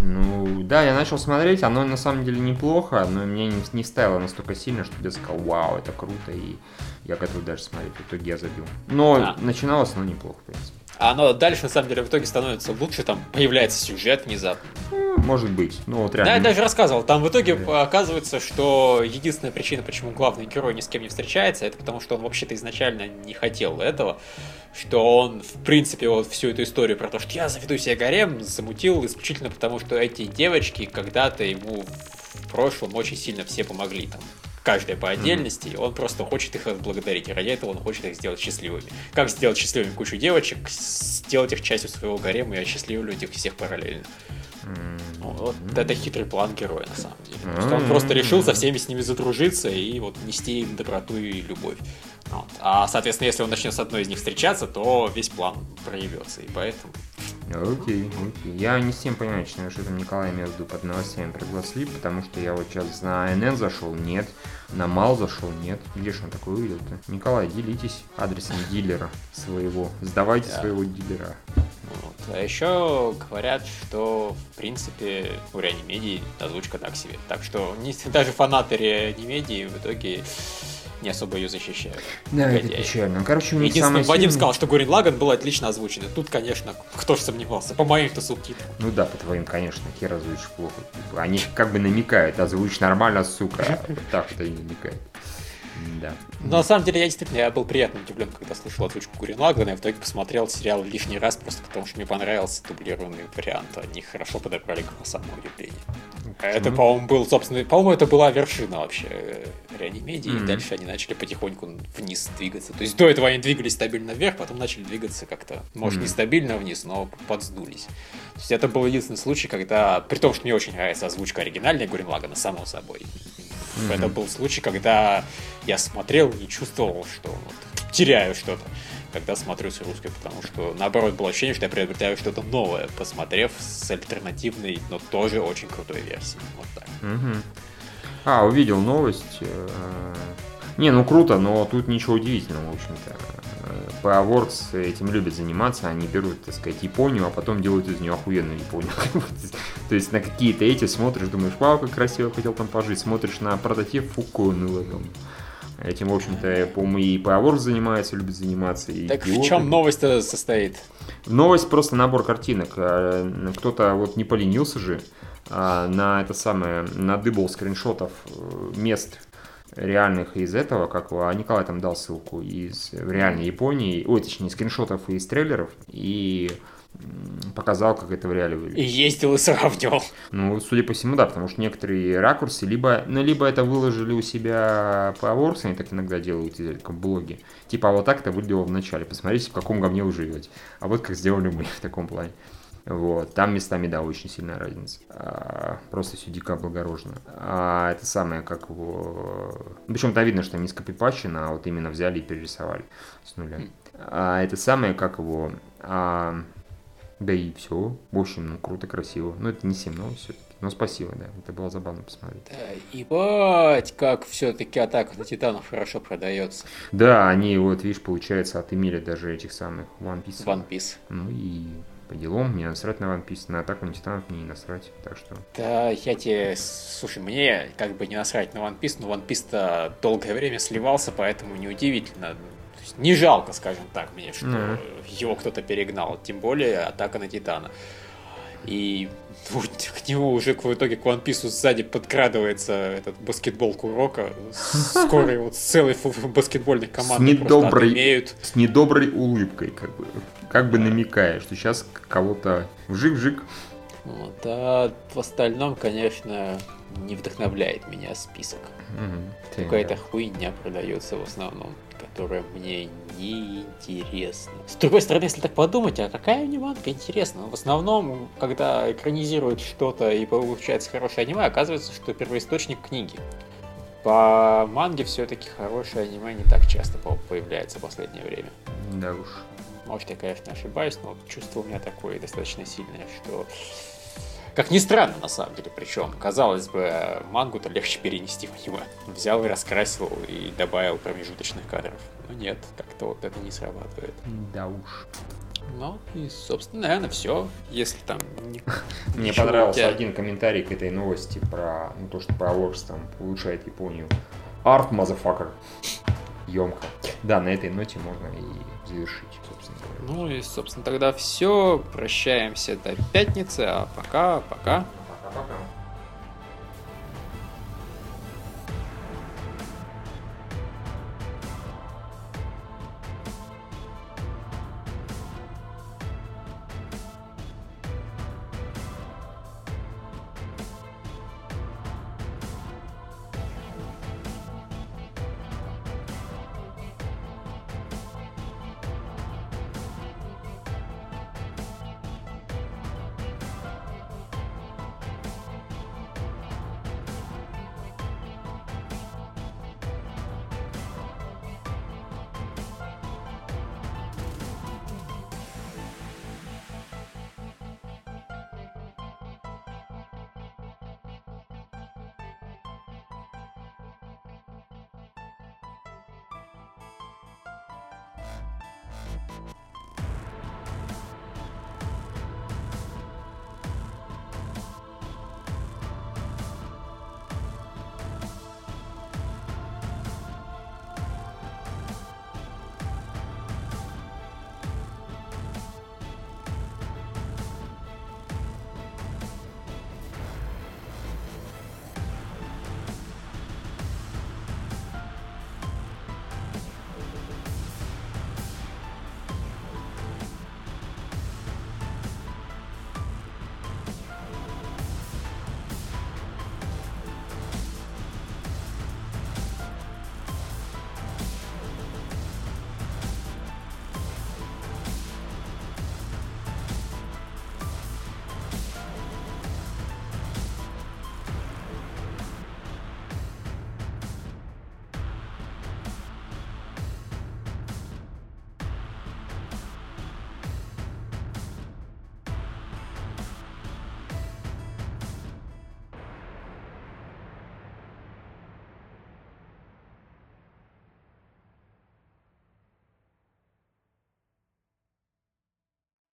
ну, да, я начал смотреть, оно на самом деле неплохо, но мне не, не ставило настолько сильно, что я сказал, вау, это круто, и я готов даже смотреть. В итоге я забил. Но а. начиналось оно неплохо, в принципе. А оно дальше, на самом деле, в итоге становится лучше, там появляется сюжет внезапно. Может быть. Ну, вот реально. Да, я даже рассказывал. Там в итоге оказывается, что единственная причина, почему главный герой ни с кем не встречается, это потому, что он вообще-то изначально не хотел этого. Что он, в принципе, вот всю эту историю про то, что я заведу себе гарем, замутил исключительно потому, что эти девочки когда-то ему в прошлом очень сильно все помогли. Там, каждая по отдельности, mm-hmm. он просто хочет их отблагодарить, и ради этого он хочет их сделать счастливыми. Как сделать счастливыми кучу девочек, сделать их частью своего гарема и осчастливить их всех параллельно. Mm-hmm. Вот это хитрый план героя, на самом деле. Mm-hmm. Он просто решил со всеми с ними задружиться и вот нести им доброту и любовь. Вот. А, соответственно, если он начнет с одной из них встречаться, то весь план проявится, и поэтому... Окей, окей. Я не всем понимаю, что там Николай между под новостями пригласили, потому что я вот сейчас на НН зашел, нет. На Мал зашел, нет. Где же он такой увидел-то? Николай, делитесь адресом дилера своего. Сдавайте да. своего дилера. Вот. А еще говорят, что в принципе у реанимедии озвучка так себе. Так что [LAUGHS] не, даже фанаты реанимедии в итоге не особо ее защищают. Да, Негодяи. это печально. Ну, короче, Единственное, Вадим сильный... сказал, что Гурин Лаган был отлично озвучен. И тут, конечно, кто же сомневался? По моим-то субтитрам. Ну да, по твоим, конечно, хер озвучишь плохо. Они как бы намекают, озвучь нормально, сука. Так это и намекают. Да. Но на самом деле я действительно я был приятно удивлен, когда слышал озвучку Гурин Лагана, и в итоге посмотрел сериал лишний раз, просто потому что мне понравился дублированный вариант. Они хорошо подобрали голоса на удивление. Это, по-моему, был, собственно, по-моему, это была вершина вообще э, реанимедии, mm-hmm. и дальше они начали потихоньку вниз двигаться. То есть до этого они двигались стабильно вверх, потом начали двигаться как-то, может, mm-hmm. не стабильно вниз, но подсдулись. То есть это был единственный случай, когда, при том, что мне очень нравится озвучка оригинальной Гурин Лагана, само собой, Mm-hmm. Это был случай, когда я смотрел и чувствовал, что вот, теряю что-то, когда смотрю с русской, потому что наоборот было ощущение, что я приобретаю что-то новое, посмотрев с альтернативной, но тоже очень крутой версией. Вот так. Mm-hmm. А, увидел новость. Э, не, ну круто, но тут ничего удивительного, в общем-то. По Awards этим любят заниматься, они берут, так сказать, Японию, а потом делают из нее охуенную Японию. [LAUGHS] То есть на какие-то эти смотришь, думаешь, вау, как красиво хотел там пожить, смотришь на прототип Фуко, ну, Этим, в общем-то, по-моему, и Awards занимается, любит заниматься. И так в чем новость состоит? Новость просто набор картинок. А, кто-то вот не поленился же а, на это самое, надыбал скриншотов э, мест реальных из этого, как а Николай там дал ссылку из реальной Японии, ой, точнее, скриншотов из трейлеров, и показал, как это в реале выглядит. И ездил и сравнивал. Ну, судя по всему, да, потому что некоторые ракурсы, либо, ну, либо это выложили у себя по Awards, они так иногда делают в блоге. Типа, а вот так это выглядело в начале. Посмотрите, в каком говне вы живете. А вот как сделали мы [LAUGHS] в таком плане. Вот. Там местами, да, очень сильная разница. А, просто все дико облагорожено. А это самое, как его... Причем там видно, что не скопипачено, а вот именно взяли и перерисовали с нуля. А это самое, как его... А, да и все. В общем, ну, круто, красиво. Ну, это не 7 но все-таки. Но спасибо, да. Это было забавно посмотреть. Да, ебать, как все-таки атака на титанов хорошо продается. Да, они, вот, видишь, получается, отымели даже этих самых One Piece. One Piece. Ну и по делам, мне насрать на One Piece, на атаку на Титанов мне не насрать, так что... Да, я тебе... Слушай, мне как бы не насрать на One Piece, но One Piece-то долгое время сливался, поэтому неудивительно. Не жалко, скажем так, мне, что mm-hmm. его кто-то перегнал, тем более атака на Титана. И ну, к нему уже в итоге к One Piece сзади подкрадывается этот баскетбол Курока. Скоро вот целый баскетбольных команд с недоброй, С недоброй улыбкой, как бы как бы намекая, что сейчас кого-то вжик-вжик. Вот, а в остальном, конечно, не вдохновляет меня список. Угу, Какая-то хуйня продается в основном, которая мне не интересна. С другой стороны, если так подумать, а какая аниманка интересна? В основном, когда экранизируют что-то и получается хорошее аниме, оказывается, что первоисточник книги. По манге все-таки хорошее аниме не так часто появляется в последнее время. Да уж. Может, я, конечно, ошибаюсь, но чувство у меня такое достаточно сильное, что как ни странно, на самом деле, причем, казалось бы, мангу-то легче перенести в аниме. Взял и раскрасил, и добавил промежуточных кадров. Но нет, как-то вот это не срабатывает. Да уж. Ну, и, собственно, наверное, все. Если там... [LAUGHS] Мне понравился тебя... один комментарий к этой новости про ну, то, что про Works там улучшает Японию. Арт, мазафакер. Емко. Да, на этой ноте можно и завершить. Ну и, собственно, тогда все. Прощаемся до пятницы, а пока, пока. Пока-пока.